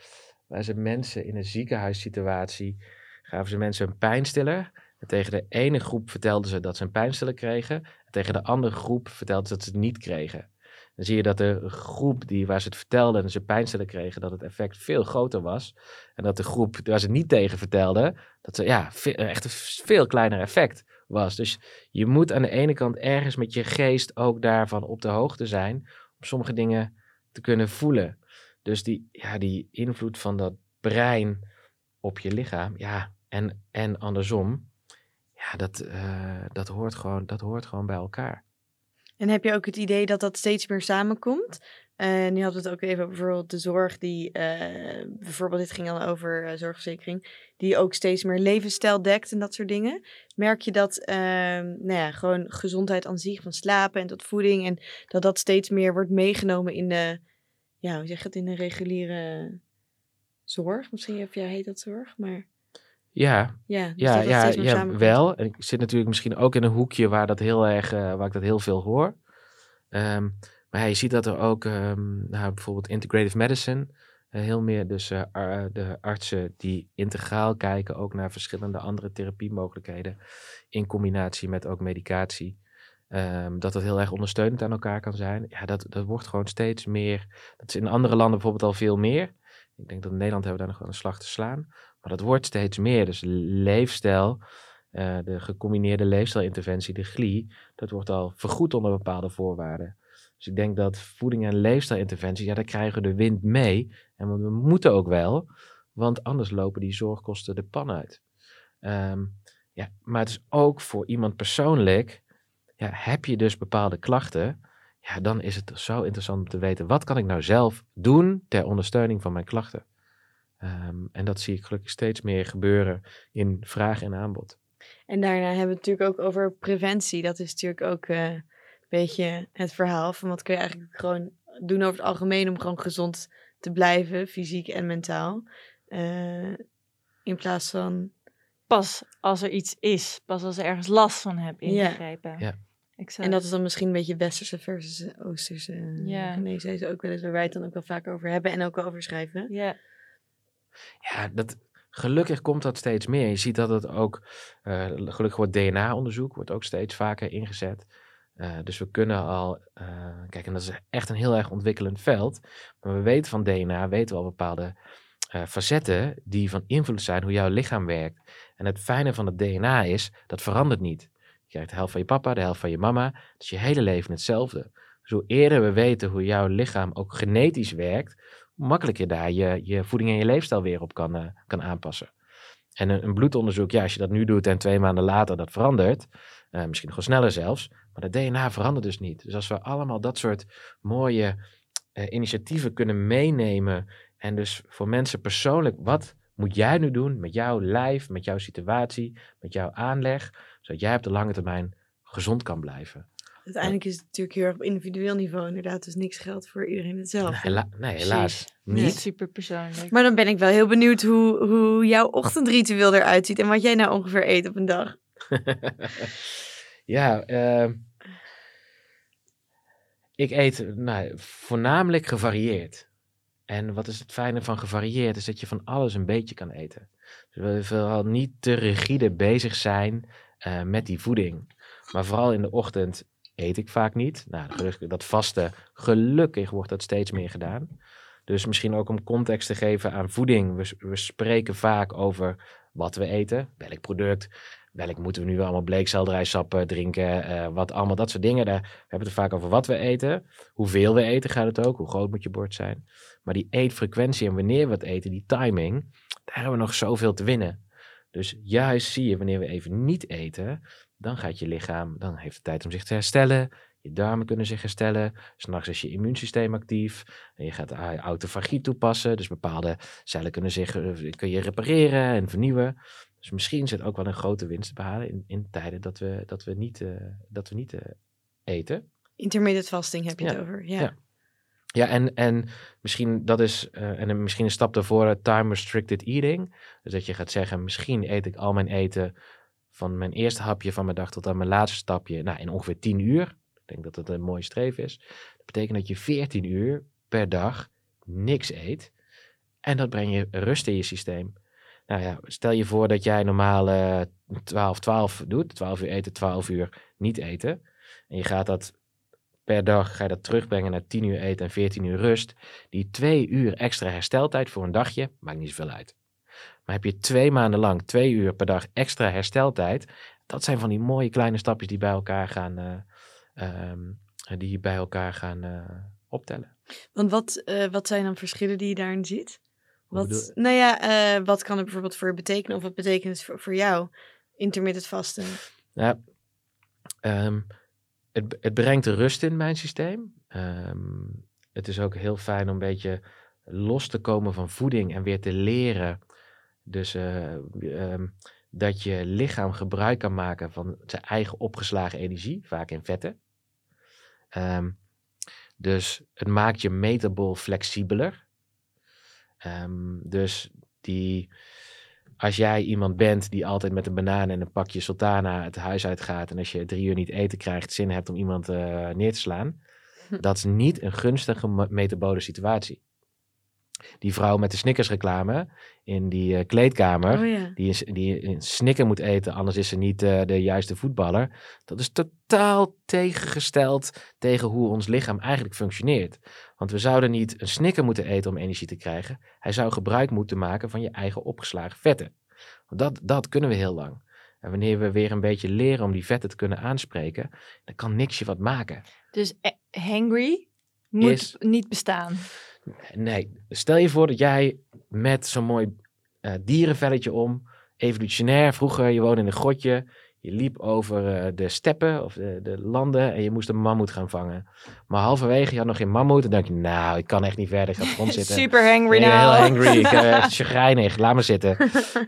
waar ze mensen in een ziekenhuissituatie gaven ze mensen een pijnstiller. En tegen de ene groep vertelden ze dat ze een pijnstiller kregen. En tegen de andere groep vertelden ze dat ze het niet kregen. Dan zie je dat de groep die, waar ze het vertelden en ze pijnstiller kregen, dat het effect veel groter was. En dat de groep waar ze niet tegen vertelden, dat ze ja, echt een veel kleiner effect was. Dus je moet aan de ene kant ergens met je geest ook daarvan op de hoogte zijn, om sommige dingen te kunnen voelen. Dus die, ja, die invloed van dat brein op je lichaam, ja, en, en andersom, ja, dat, eh, dat, hoort gewoon, dat hoort gewoon bij elkaar. En heb je ook het idee dat dat steeds meer samenkomt? En nu hadden we het ook even over bijvoorbeeld de zorg die, eh, bijvoorbeeld dit ging dan over eh, zorgverzekering, die ook steeds meer levensstijl dekt en dat soort dingen. Merk je dat, ehm, nou ja, gewoon gezondheid aan zich, van slapen en tot voeding, en dat dat steeds meer wordt meegenomen in de, ja, zeg het, in de reguliere zorg? Misschien heb jij, heet dat zorg, maar Ja, ja. dus Ja, ja, wel. En ik zit natuurlijk misschien ook in een hoekje waar dat heel erg, eh, waar ik dat heel veel hoor. Ehm, maar ja, je ziet dat er ook, ehm, nou, bijvoorbeeld integrative medicine, eh, heel meer dus eh, de artsen die integraal kijken ook naar verschillende andere therapiemogelijkheden in combinatie met ook medicatie. Ehm, dat dat heel erg ondersteunend aan elkaar kan zijn. Ja, dat, dat wordt gewoon steeds meer. Dat is in andere landen bijvoorbeeld al veel meer. Ik denk dat in Nederland hebben we daar nog wel een slag te slaan. Maar dat wordt steeds meer. Dus leefstijl, eh, de gecombineerde leefstijlinterventie, de GLI, dat wordt al vergoed onder bepaalde voorwaarden. Dus ik denk dat voeding en leefstijlinterventie, ja, daar krijgen we de wind mee. En we moeten ook wel, want anders lopen die zorgkosten de pan uit. Ehm, ja, maar het is ook voor iemand persoonlijk, ja, heb je dus bepaalde klachten, ja, dan is het zo interessant om te weten, wat kan ik nou zelf doen ter ondersteuning van mijn klachten? Ehm, en dat zie ik gelukkig steeds meer gebeuren in vraag en aanbod. En daarna hebben we het natuurlijk ook over preventie. Dat is natuurlijk ook eh, een beetje het verhaal van wat kun je eigenlijk gewoon doen over het algemeen om gewoon gezond te blijven, fysiek en mentaal. Eh, in plaats van, Pas als er iets is. Pas als er ergens last van heb ingegrepen. Ja. Exact. en dat is dan misschien een beetje westerse versus eh, oosterse Ja. geneeswijze ook wel eens waar wij het dan ook wel vaak over hebben en ook over schrijven. Ja. Ja, dat, gelukkig komt dat steeds meer. Je ziet dat het ook, eh, gelukkig wordt DNA-onderzoek wordt ook steeds vaker ingezet. Eh, dus we kunnen al, eh, kijk, en dat is echt een heel erg ontwikkelend veld. Maar we weten van DNA, weten we al bepaalde facetten die van invloed zijn hoe jouw lichaam werkt. En het fijne van het DNA is, dat verandert niet. Je krijgt de helft van je papa, de helft van je mama. Is je hele leven hetzelfde. Dus hoe eerder we weten hoe jouw lichaam ook genetisch werkt, hoe makkelijker je daar je, je voeding en je leefstijl weer op kan, eh, kan aanpassen. En een, bloedonderzoek, ja, als je dat nu doet en twee maanden later dat verandert, eh, misschien wel sneller zelfs, maar het DNA verandert dus niet. Dus als we allemaal dat soort mooie eh, initiatieven kunnen meenemen en dus voor mensen persoonlijk, wat moet jij nu doen met jouw lijf, met jouw situatie, met jouw aanleg, zodat jij op de lange termijn gezond kan blijven. Uiteindelijk is het natuurlijk heel erg op individueel niveau inderdaad. Dus niks geldt voor iedereen hetzelfde. Hela- nee, helaas niet. super persoonlijk. Maar dan ben ik wel heel benieuwd hoe, hoe jouw ochtendritueel eruit ziet. En wat jij nou ongeveer eet op een dag. ja, ehm, ik eet nou, voornamelijk gevarieerd. En wat is het fijne van gevarieerd? Is dat je van alles een beetje kan eten. Dus we vooral niet te rigide bezig zijn eh, met die voeding. Maar vooral in de ochtend eet ik vaak niet. Nou, dat vasten, gelukkig wordt dat steeds meer gedaan. Dus misschien ook om context te geven aan voeding. We, we spreken vaak over wat we eten, welk product, welk moeten we nu allemaal bleekselderijsappen drinken, eh, wat allemaal dat soort dingen. Daar we hebben het vaak over wat we eten, hoeveel we eten gaat het ook, hoe groot moet je bord zijn. Maar die eetfrequentie en wanneer we het eten, die timing, daar hebben we nog zoveel te winnen. Dus juist zie je wanneer we even niet eten, dan gaat je lichaam, dan heeft het tijd om zich te herstellen. Je darmen kunnen zich herstellen. S'nachts is je immuunsysteem actief. En je gaat autofagie toepassen. Dus bepaalde cellen kunnen zich eh, kun je repareren en vernieuwen. Dus misschien zit ook wel een grote winst te behalen in, in tijden dat we, dat we niet, eh, dat we niet eh, eten. Intermittent fasting heb je Ja. het over. Ja. Ja. Ja, en, en misschien dat is, en een- misschien een stap daarvoor, time restricted eating. Dus dat je gaat zeggen, misschien eet ik al mijn eten van mijn eerste hapje van mijn dag tot aan mijn laatste stapje, nou, in ongeveer 10 uur. Ik denk dat dat een mooie streef is. Dat betekent dat je 14 uur per dag niks eet. En dat breng je rust in je systeem. Nou ja, stel je voor dat jij normaal eh 12, 12 doet. 12 uur eten, 12 uur niet eten. En je gaat dat per dag ga je dat terugbrengen naar 10 uur eten en 14 uur rust. Die twee uur extra hersteltijd voor een dagje maakt niet zoveel uit. Maar heb je twee maanden lang twee uur per dag extra hersteltijd, dat zijn van die mooie kleine stapjes die bij elkaar gaan, ehm, die bij elkaar gaan eh, optellen. Want wat, eh, wat zijn dan verschillen die je daarin ziet? Wat, nou ja, wat kan het bijvoorbeeld voor je betekenen? Of wat betekent het voor, voor jou? Intermittent vasten. Ja, ehm, het, het brengt rust in mijn systeem. Ehm, het is ook heel fijn om een beetje los te komen van voeding en weer te leren. Dus eh, ehm, dat je lichaam gebruik kan maken van zijn eigen opgeslagen energie, vaak in vetten. Ehm, dus het maakt je metabol flexibeler. Ehm, dus die, als jij iemand bent die altijd met een banaan en een pakje sultana het huis uitgaat en als je drie uur niet eten krijgt, zin hebt om iemand eh, neer te slaan, dat is niet een gunstige me- metabole situatie. Die vrouw met de Snickers reclame in die eh, kleedkamer, Oh ja. die een, die een snicker moet eten, anders is ze niet eh, de juiste voetballer. Dat is totaal tegengesteld tegen hoe ons lichaam eigenlijk functioneert. Want we zouden niet een snicker moeten eten om energie te krijgen. Hij zou gebruik moeten maken van je eigen opgeslagen vetten. Want dat, dat kunnen we heel lang. En wanneer we weer een beetje leren om die vetten te kunnen aanspreken, dan kan niks je wat maken. Dus eh, hangry moet Is- niet bestaan. Nee, stel je voor dat jij met zo'n mooi eh, dierenvelletje om, evolutionair, vroeger je woonde in een grotje, je liep over eh, de steppen of de, de landen en je moest een mammoet gaan vangen. Maar halverwege, je had nog geen mammoet en dan denk je, nou, ik kan echt niet verder, ik ga op de grond zitten. Super hangry Ik ben nou. heel angry, ik ben echt chagrijnig, laat me zitten.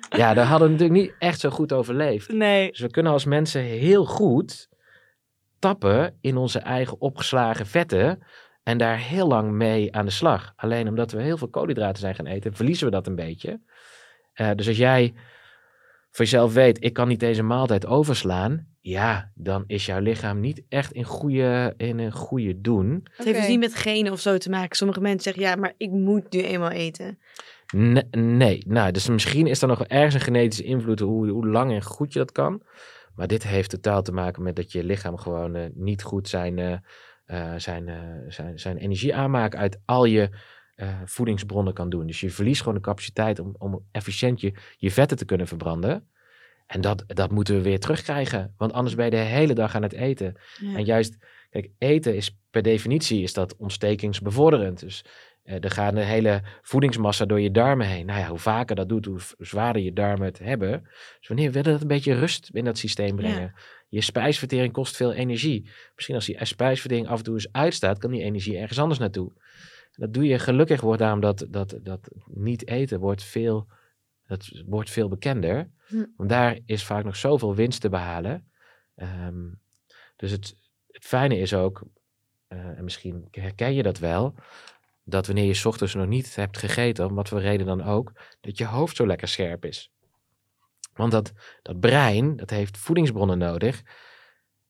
Ja, daar hadden we natuurlijk niet echt zo goed overleefd. Nee. Dus we kunnen als mensen heel goed tappen in onze eigen opgeslagen vetten en daar heel lang mee aan de slag. Alleen omdat we heel veel koolhydraten zijn gaan eten, verliezen we dat een beetje. Eh, dus als jij voor jezelf weet, ik kan niet deze maaltijd overslaan, ja, dan is jouw lichaam niet echt in, goede, in een goede doen. Het heeft dus niet met genen of zo te maken. Sommige mensen zeggen, ja, maar ik moet nu eenmaal eten. Ne- nee, nou, dus misschien is er nog ergens een genetische invloed hoe, hoe lang en goed je dat kan. Maar dit heeft totaal te maken met dat je lichaam gewoon eh, niet goed zijn, eh, zijn, eh, zijn, zijn energie aanmaakt uit al je eh, voedingsbronnen kan doen. Dus je verliest gewoon de capaciteit om, om efficiënt je, je vetten te kunnen verbranden. En dat, dat moeten we weer terugkrijgen. Want anders ben je de hele dag aan het eten. Ja. En juist, kijk, eten is per definitie is dat ontstekingsbevorderend. Dus eh, er gaat een hele voedingsmassa door je darmen heen. Nou ja, hoe vaker dat doet, hoe zwaarder je darmen het hebben. Dus wanneer wil dat een beetje rust in dat systeem brengen? Je spijsvertering kost veel energie. Misschien als die spijsvertering af en toe eens uitstaat, kan die energie ergens anders naartoe. Dat doe je gelukkig wordt daarom dat, dat, dat niet eten wordt veel, dat wordt veel bekender. Hm. Want daar is vaak nog zoveel winst te behalen. Ehm, dus het, het fijne is ook, eh, en misschien herken je dat wel, dat wanneer je ochtends nog niet hebt gegeten, om wat voor reden dan ook, dat je hoofd zo lekker scherp is. Want dat, dat brein, dat heeft voedingsbronnen nodig.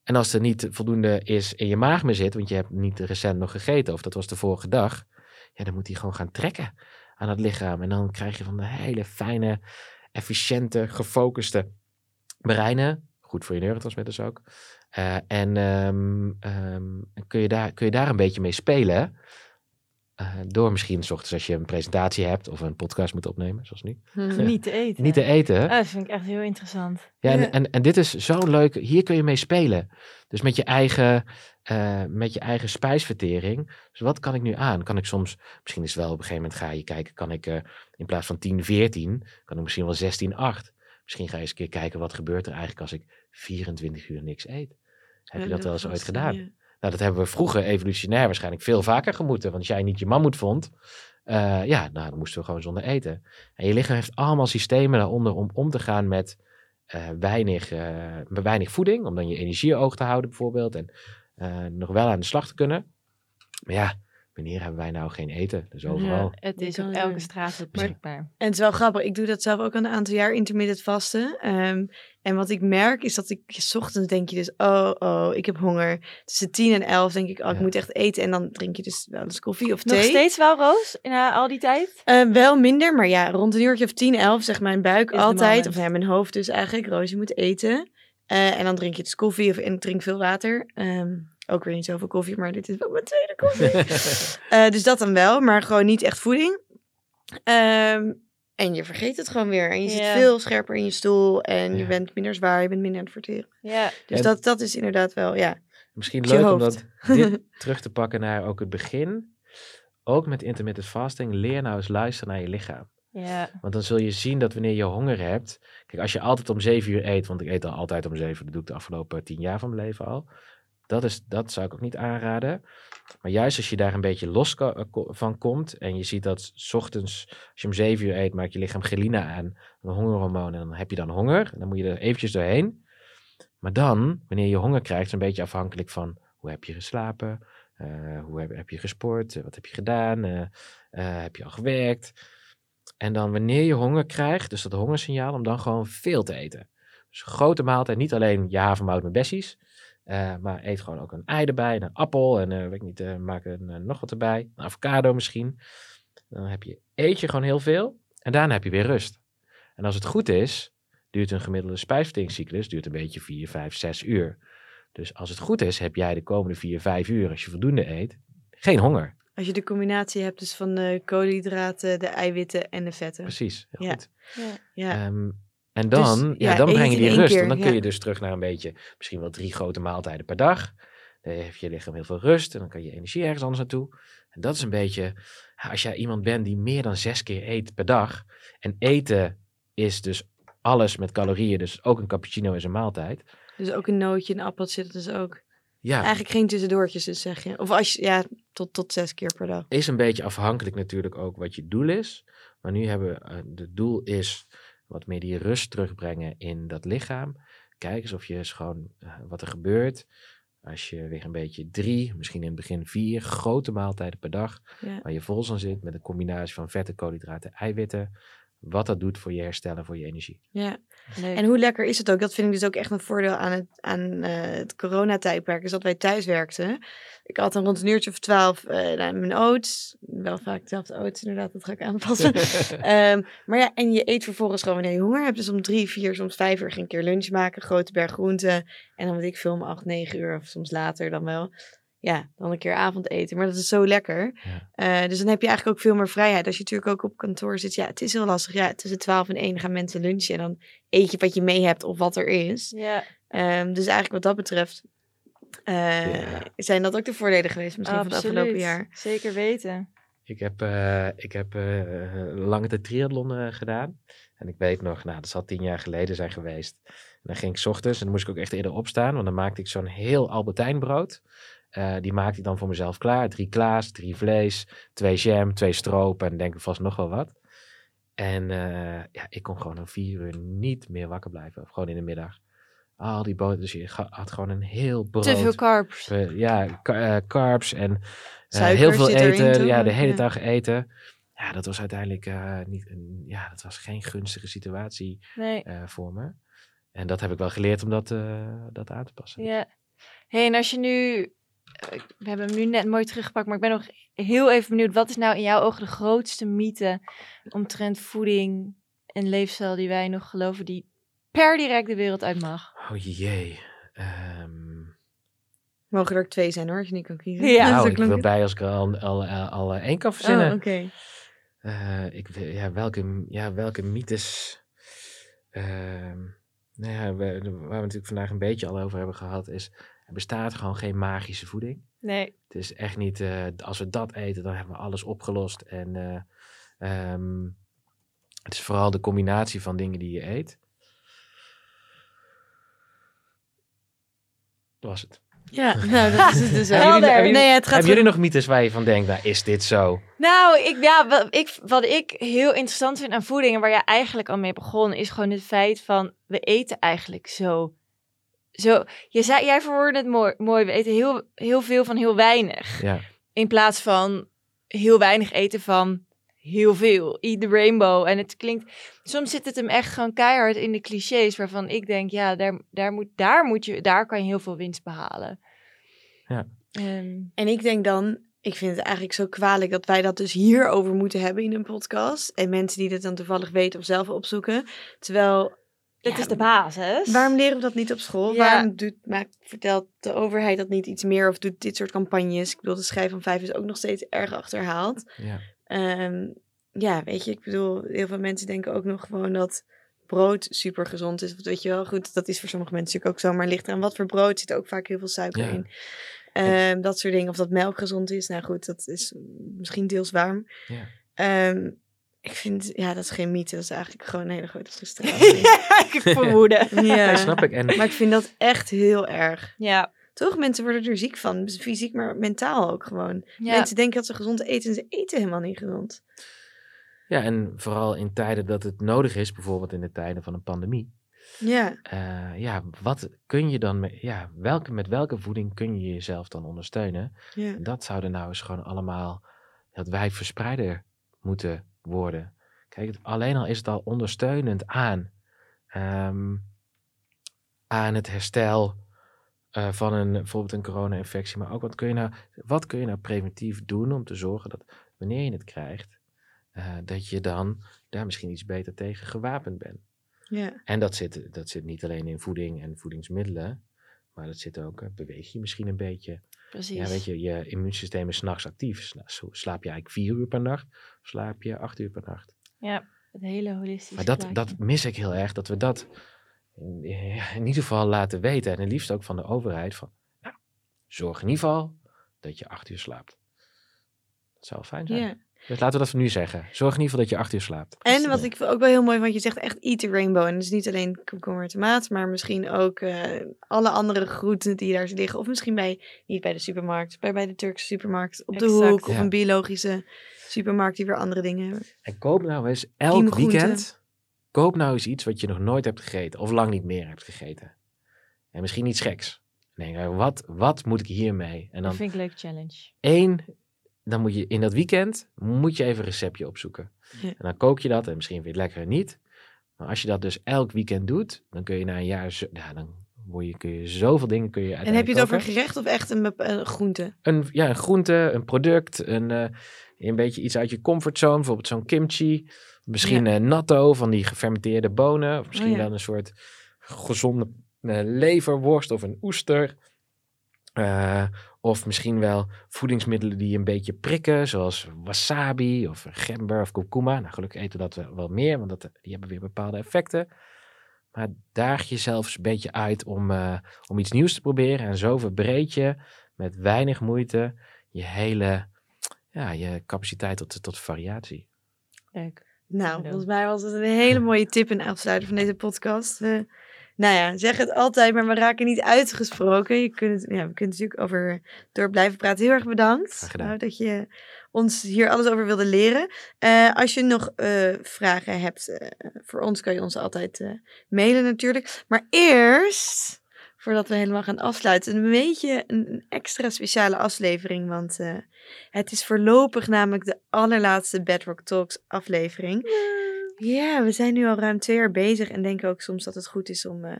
En als er niet voldoende is in je maag meer zit, want je hebt niet recent nog gegeten, of dat was de vorige dag, ja, dan moet hij gewoon gaan trekken aan het lichaam. En dan krijg je van de hele fijne, efficiënte, gefocuste breinen. Goed voor je neurotransmitters ook. Eh, en ehm, ehm, kun, je daar, kun je daar een beetje mee spelen. Eh, door misschien, s ochtends als je een presentatie hebt of een podcast moet opnemen, zoals nu. Niet te eten. Niet te eten. Ah, dat vind ik echt heel interessant. Ja, en, Ja. en, en dit is zo leuk. Hier kun je mee spelen. Dus met je eigen, eh, met je eigen spijsvertering. Dus wat kan ik nu aan? Kan ik soms, misschien is het wel op een gegeven moment ga je kijken, kan ik eh, in plaats van 10, 14, kan ik misschien wel 16, 8. Misschien ga je eens een keer kijken wat gebeurt er eigenlijk als ik 24 uur niks eet. Heb je dat wel eens ooit gedaan? Nou, dat hebben we vroeger evolutionair waarschijnlijk veel vaker gemoeten. Want als jij niet je mammoet vond, eh, ja, nou, dan moesten we gewoon zonder eten. En je lichaam heeft allemaal systemen daaronder om om te gaan met eh, weinig, met weinig voeding. Om dan je energie hoog te houden bijvoorbeeld. En nog wel aan de slag te kunnen. Maar ja, wanneer hebben wij nou geen eten? Dus overal. Het is op elke straat beschikbaar. En het is wel grappig. Ik doe dat zelf ook al een aantal jaar, intermittent vasten. Ehm, en wat ik merk is dat ik, s ochtends denk je dus, oh, oh, ik heb honger. Tussen 10 en 11 denk ik, oh, ik Ja. moet echt eten. En dan drink je dus wel eens koffie of Nog thee. steeds wel, Roos? Na al die tijd? Eh, wel minder, maar ja, rond een uurtje of 10, 11 zegt mijn buik Is altijd, of ja, mijn hoofd dus eigenlijk, Roos, je moet eten. Eh, en dan drink je dus koffie of en drink veel water. Ehm, ook weer niet zoveel koffie, maar dit is wel mijn tweede koffie. Eh, dus dat dan wel, maar gewoon niet echt voeding. Ehm, en je vergeet het gewoon weer. En je zit veel scherper in je stoel en je bent minder zwaar, je bent minder aan het verteren. Ja. Dus En- dat, dat is inderdaad wel, ja. Misschien leuk om dat, dit terug te pakken naar ook het begin. Ook met intermittent fasting, leer nou eens luisteren naar je lichaam. Ja. Want dan zul je zien dat wanneer je honger hebt. Kijk, als je altijd om zeven uur eet, want ik eet al altijd om zeven, dat doe ik de afgelopen tien jaar van mijn leven al. Dat, is, dat zou ik ook niet aanraden. Maar juist als je daar een beetje los eh, van komt en je ziet dat 's ochtends, als je om zeven uur eet, maakt je lichaam gliline aan, een hongerhormoon, en dan heb je dan honger. En dan moet je er eventjes doorheen. Maar dan, wanneer je honger krijgt, is een beetje afhankelijk van hoe heb je geslapen, eh, hoe heb, heb je gesport, eh, wat heb je gedaan, heb je al gewerkt. En dan wanneer je honger krijgt, dus dat hongersignaal, om dan gewoon veel te eten. Dus grote maaltijd, niet alleen je havermout met bessies, eh, maar eet gewoon ook een ei erbij, en een appel en eh, weet ik niet, eh, maak er nog wat erbij, een avocado misschien. Dan heb je, eet je gewoon heel veel en daarna heb je weer rust. En als het goed is, duurt een gemiddelde spijsverteringscyclus duurt een beetje 4, 5, 6 uur. Dus als het goed is, heb jij de komende 4, 5 uur, als je voldoende eet, geen honger. Als je de combinatie hebt dus van de koolhydraten, de eiwitten en de vetten. Precies, heel Ja. goed. Ja. Ja. Ehm, en dan, Dus, ja, ja, dan breng je die rust. keer, en dan kun je dus terug naar een beetje, misschien wel drie grote maaltijden per dag. Dan heeft je lichaam heel veel rust en dan kan je energie ergens anders naartoe. En dat is een beetje, als jij iemand bent die meer dan zes keer eet per dag. En eten is dus alles met calorieën, dus ook een cappuccino is een maaltijd. Dus ook een nootje, een appel zit dus ook. Ja, Eigenlijk geen tussendoortjes, dus zeg je. Of als je, ja, tot, tot zes keer per dag. is een beetje afhankelijk natuurlijk ook wat je doel is. Maar nu hebben we, eh, het doel is wat meer die rust terugbrengen in dat lichaam. Kijk eens of je eens gewoon eh, wat er gebeurt. Als je weer een beetje drie, misschien in het begin vier grote maaltijden per dag, Ja. waar je vol van zit met een combinatie van vetten, koolhydraten, eiwitten. Wat dat doet voor je herstel en voor je energie. ja. Leuk. En hoe lekker is het ook? Dat vind ik dus ook echt een voordeel aan het, aan, eh, het coronatijdperk. Is dat wij thuis werkten. Ik had dan rond een uurtje of twaalf eh, nou, mijn oats. Wel vaak dezelfde oats inderdaad, dat ga ik aanpassen. Ehm, maar ja, en je eet vervolgens gewoon wanneer je honger hebt. Dus om drie, vier, soms vijf uur ging ik een keer lunch maken. Grote berg groenten. En dan weet ik veel om acht, negen uur of soms later dan wel. Ja, dan een keer avondeten. Maar dat is zo lekker. Ja. Eh, dus dan heb je eigenlijk ook veel meer vrijheid. Als je natuurlijk ook op kantoor zit. Ja, het is heel lastig. Ja, tussen 12 en 1 gaan mensen lunchen. En dan eet je wat je mee hebt of wat er is. Ja, Ehm, dus eigenlijk wat dat betreft eh, Ja. zijn dat ook de voordelen geweest misschien van het afgelopen jaar. Zeker weten. Ik heb, eh, ik heb eh, lange tijd triathlon gedaan. En ik weet nog, nou, dat zal tien jaar geleden zijn geweest. En dan ging ik 's ochtends en dan moest ik ook echt eerder opstaan. Want dan maakte ik zo'n heel Albertijnbrood. Eh die maakte ik dan voor mezelf klaar. Drie klaas, drie vlees, twee jam, twee stroop en denk ik vast nog wel wat. En eh, ja, ik kon gewoon om vier uur niet meer wakker blijven. Of gewoon in de middag. Al die boter, dus je had gewoon een heel brood. Te veel carbs. Eh, ja, carbs en heel veel eten. Ja, de hele Ja. dag eten. Ja, dat was uiteindelijk niet, een- ja, dat was geen gunstige situatie Nee. voor me. En dat heb ik wel geleerd om dat, dat aan te passen. Ja. Hey, en als je nu... We hebben hem nu net mooi teruggepakt, maar ik ben nog heel even benieuwd. Wat is nou in jouw ogen de grootste mythe omtrent voeding en leefstijl die wij nog geloven, die per direct de wereld uit mag? Oh jee. Ehm, Mogen er ook twee zijn hoor, als je niet kan kiezen. Ja. Nou, ik wil bij als ik al, al, al, al één kan verzinnen. Oh, oké. Eh, ik, ja, welke, ja, welke mythes. ehm, nou ja, we- waar we natuurlijk vandaag een beetje al over hebben gehad, is er bestaat gewoon geen magische voeding. Nee. Het is echt niet, eh, als we dat eten, dan hebben we alles opgelost. En eh, ehm, het is vooral de combinatie van dingen die je eet. Dat was het. Ja, nou dat is het dus Hebben ook. jullie- hebben Nee, het gaat Hebben jullie nog mythes waar je van denkt, nou is dit zo? Nou, ik, ja, wat, ik, wat ik heel interessant vind aan voeding en waar jij eigenlijk al mee begon, is gewoon het feit van we eten eigenlijk zo. Zo je zei, jij verwoordde het mooi, mooi. We eten heel, heel veel van heel weinig. Ja, In plaats van heel weinig eten van heel veel. Eat the rainbow. En het klinkt, soms zit het hem echt gewoon keihard in de clichés waarvan ik denk, ja, daar, daar, moet, daar, moet je, daar kan je heel veel winst behalen. Ja. Ehm, En ik denk dan, ik vind het eigenlijk zo kwalijk dat wij dat dus hierover moeten hebben in een podcast. En mensen die dit dan toevallig weten of zelf opzoeken. Terwijl, dit ja, is de basis. waarom leren we dat niet op school? Ja. Waarom doet, maakt, vertelt de overheid dat niet iets meer of doet dit soort campagnes? Ik bedoel, de schrijf van vijf is ook nog steeds erg achterhaald. ja. Ehm, ja, weet je, ik bedoel, heel veel mensen denken ook nog gewoon dat brood super gezond is. Of weet je wel, goed, dat is voor sommige mensen natuurlijk ook zo. Maar ligt eraan wat voor brood zit ook vaak heel veel suiker Ja. in. Ehm, dat soort dingen. Of dat melk gezond is. Nou goed, dat is misschien deels warm. Ja. Ehm, ik vind, ja, dat is geen mythe. Dat is eigenlijk gewoon een hele grote frustratie. ik vermoeden. ja, Nee, snap ik. En Maar ik vind dat echt heel erg. Ja. Toch? Mensen worden er ziek van. Fysiek, maar mentaal ook gewoon. Ja. Mensen denken dat ze gezond eten en ze eten helemaal niet gezond. Ja, en vooral in tijden dat het nodig is, bijvoorbeeld in de tijden van een pandemie. Ja, eh, ja, wat kun je dan met, ja, welke, met welke voeding kun je jezelf dan ondersteunen? ja. Dat zouden nou eens gewoon allemaal, dat wij verspreider moeten worden. Kijk, alleen al is het al ondersteunend aan, ehm, aan het herstel eh, van een, bijvoorbeeld een corona-infectie. Maar ook wat kun, je nou, wat kun je nou preventief doen om te zorgen dat wanneer je het krijgt, eh, dat je dan daar misschien iets beter tegen gewapend bent. ja. En dat zit, dat zit niet alleen in voeding en voedingsmiddelen, maar dat zit ook, eh, beweeg je misschien een beetje. Precies. Ja, weet je, je immuunsysteem is s'nachts actief. Sla- Slaap je eigenlijk vier uur per nacht of slaap je acht uur per nacht? Ja, het hele holistische Maar dat, plaatje. dat mis ik heel erg, dat we dat in, in ieder geval laten weten. En het liefst ook van de overheid. Van, nou, zorg in ieder geval dat je acht uur slaapt. Dat zou fijn zijn. ja. Dus laten we dat van nu zeggen. Zorg in ieder geval dat je acht uur slaapt. En wat ik ook wel heel mooi vond, je zegt echt eat the rainbow. En dus niet alleen komkommer en tomaat, maar misschien ook eh, alle andere groenten die daar liggen. Of misschien bij, niet bij de supermarkt, maar bij de Turkse supermarkt op de Exact. hoek. Of Ja. een biologische supermarkt die weer andere dingen hebben. En koop nou eens elk weekend. Koop nou eens iets wat je nog nooit hebt gegeten. Of lang niet meer hebt gegeten. En misschien iets geks. Nee, wat, wat moet ik hiermee? En Dat dan vind ik een leuke challenge. één, dan moet je in dat weekend moet je even een receptje opzoeken. Ja. En dan kook je dat en misschien vind je het lekker niet. Maar als je dat dus elk weekend doet, dan kun je na een jaar, zo, ja, dan word je, kun je zoveel dingen kun je En heb je het over uiteindelijk gerecht of echt een een groente? een, ja, een groente, een product, een, eh, een beetje iets uit je comfortzone, bijvoorbeeld zo'n kimchi, misschien eh natto van die gefermenteerde bonen, of misschien Oh ja. wel een soort gezonde eh, leverworst of een oester. Eh, Of misschien wel voedingsmiddelen die een beetje prikken, zoals wasabi of gember of kurkuma. Nou, gelukkig eten we dat wel meer, want dat, die hebben weer bepaalde effecten. Maar daag jezelf eens een beetje uit om, eh, om iets nieuws te proberen. En zo verbreed je met weinig moeite je hele ja, je capaciteit tot, tot variatie. Leuk. Nou, volgens mij was het een hele mooie tip in afsluiten van deze podcast. We, nou ja, zeg het altijd, maar we raken niet uitgesproken. Je kunt, ja, we kunnen natuurlijk over door blijven praten. Heel erg bedankt nou, dat je ons hier alles over wilde leren. Eh, als je nog eh, vragen hebt eh, voor ons, kan je ons altijd mailen natuurlijk. Maar eerst, voordat we helemaal gaan afsluiten, een beetje een, extra speciale aflevering. Want het is voorlopig namelijk de allerlaatste Bedrock Talks aflevering. Ja, we zijn nu al ruim twee jaar bezig en denken ook soms dat het goed is om eh,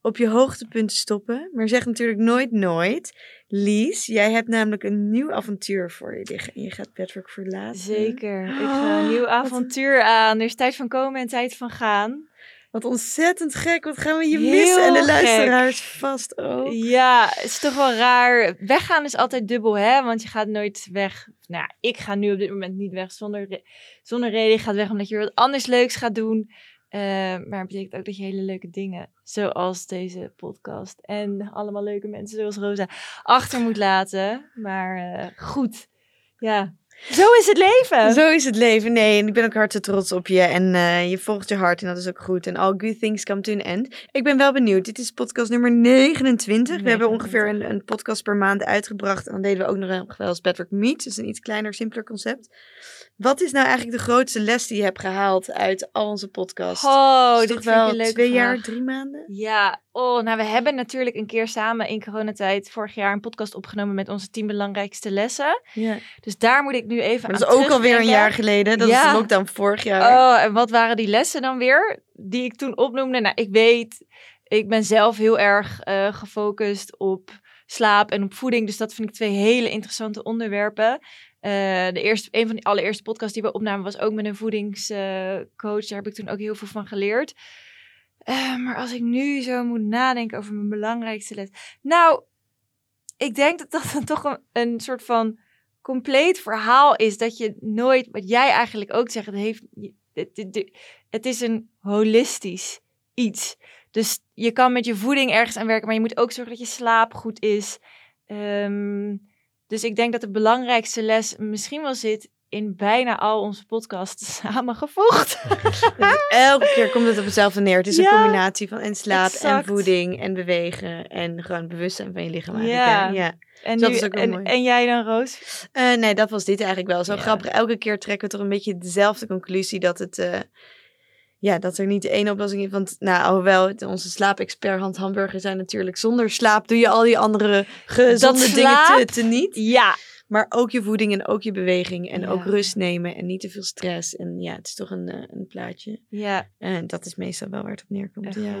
op je hoogtepunt te stoppen. Maar zeg natuurlijk nooit nooit. Lies, jij hebt namelijk een nieuw avontuur voor je liggen en je gaat Bedrock verlaten. Zeker. Ik ga een nieuw avontuur aan. Er is tijd van komen en tijd van gaan. Wat ontzettend gek, wat gaan we je Heel missen en de gek. luisteraars vast ook. Ja, het is toch wel raar. Weggaan is altijd dubbel, hè? Want je gaat nooit weg. Nou, ik ga nu op dit moment niet weg zonder, re- zonder reden. Je gaat weg omdat je wat anders leuks gaat doen. Eh, maar het betekent ook dat je hele leuke dingen, zoals deze podcast en allemaal leuke mensen zoals Rosa, achter moet laten. Maar eh, goed, ja, zo is het leven. Zo is het leven. Nee, en ik ben ook hartstikke trots op je. En eh, je volgt je hart en dat is ook goed. En all good things come to an end. Ik ben wel benieuwd. Dit is podcast nummer 29. We hebben 29. ongeveer een, een podcast per maand uitgebracht. En dan deden we ook nog wel eens Bedrock Meet. Dus een iets kleiner, simpeler concept. Wat is nou eigenlijk de grootste les die je hebt gehaald uit al onze podcasts? Oh, dit toch vind ik wel een leuke twee jaar, drie maanden? Ja, oh, nou we hebben natuurlijk een keer samen in coronatijd vorig jaar een podcast opgenomen met onze tien belangrijkste lessen. Ja. Dus daar moet ik nu even Maar dat aan is ook alweer een jaar geleden. Dat is Ja. de lockdown vorig jaar. Oh, en wat waren die lessen dan weer die ik toen opnoemde? Nou, ik weet, ik ben zelf heel erg eh, gefocust op slaap en op voeding. Dus dat vind ik twee hele interessante onderwerpen. Eh, de eerste, een van de allereerste podcasts die we opnamen was ook met een voedingscoach. Daar heb ik toen ook heel veel van geleerd. Eh, maar als ik nu zo moet nadenken over mijn belangrijkste les. Nou, ik denk dat dat dan toch een, een soort van compleet verhaal is. Dat je nooit, wat jij eigenlijk ook zegt, het, heeft, het, is een holistisch iets. Dus je kan met je voeding ergens aan werken, maar je moet ook zorgen dat je slaap goed is. Ehm, dus ik denk dat de belangrijkste les misschien wel zit in bijna al onze podcasts samengevoegd. Dus elke keer komt het op hetzelfde neer. Het is een combinatie van en slaap exact. en voeding en bewegen en gewoon bewustzijn van je lichaam. Ja. ja. En, Dat nu, is ook wel en, mooi. en jij dan, Roos? Eh, nee, dat was dit eigenlijk wel. Zo Ja. grappig. Elke keer trekken we toch een beetje dezelfde conclusie dat het. eh, ja, dat er niet één oplossing is. Want, nou, alhoewel onze slaapexpert Hans Hamburger zijn natuurlijk zonder slaap doe je al die andere gezonde dingen te, te niet. Ja, Maar ook je voeding en ook je beweging en Ja. ook rust nemen en niet te veel stress. En ja, het is toch een, eh, een plaatje. ja, En dat is meestal wel waar het op neerkomt. echt ja.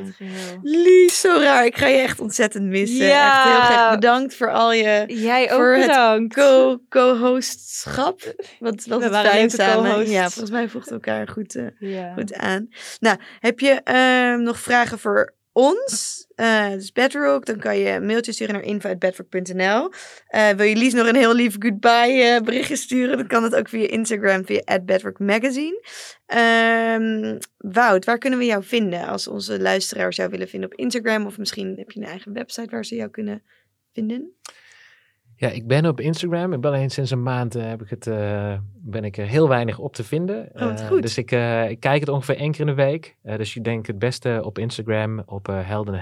Lies, zo raar. Ik ga je echt ontzettend missen. Ja. Echt heel graag bedankt voor al je Jij ook Voor het bedankt. co- co-hostschap. Wat was We het fijn samen. Ja, volgens mij voegt elkaar goed, eh, ja. goed aan. Nou, heb je ehm, nog vragen voor ons? Eh dus Bedrock, dan kan je een mailtje sturen naar info.bedrock.nl. Eh wil je Lies nog een heel lief goodbye eh, berichtje sturen? Dan kan het ook via Instagram, via @bedrockmagazine. Ehm Wout, waar kunnen we jou vinden als onze luisteraars jou willen vinden op Instagram? Of misschien heb je een eigen website waar ze jou kunnen vinden? Ja, ik ben op Instagram. Ik ben alleen sinds een maand eh, heb ik het, eh, ben ik er heel weinig op te vinden. Oh, Eh, goed. dus ik, ik kijk het ongeveer één keer in de week. Dus je denkt het beste op Instagram, op Helden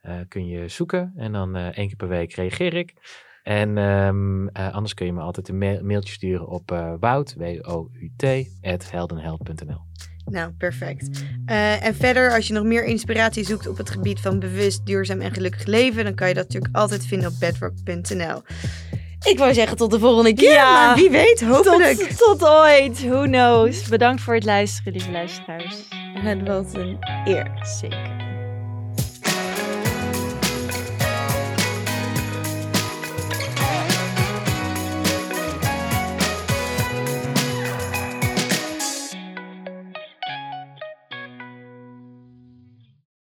eh, kun je zoeken. En dan één keer per week reageer ik. En ehm, eh, anders kun je me altijd een mail- mailtje sturen op wout, W-O-U-T, at heldenhealth.nl. Nou, perfect. Eh, en verder, als je nog meer inspiratie zoekt op het gebied van bewust, duurzaam en gelukkig leven, dan kan je dat natuurlijk altijd vinden op bedrock.nl. Ik wou zeggen tot de volgende keer, Ja. maar wie weet, hopelijk. Tot, tot ooit. Who knows. Bedankt voor het luisteren, lieve luisteraars. Het was een eer. Zeker.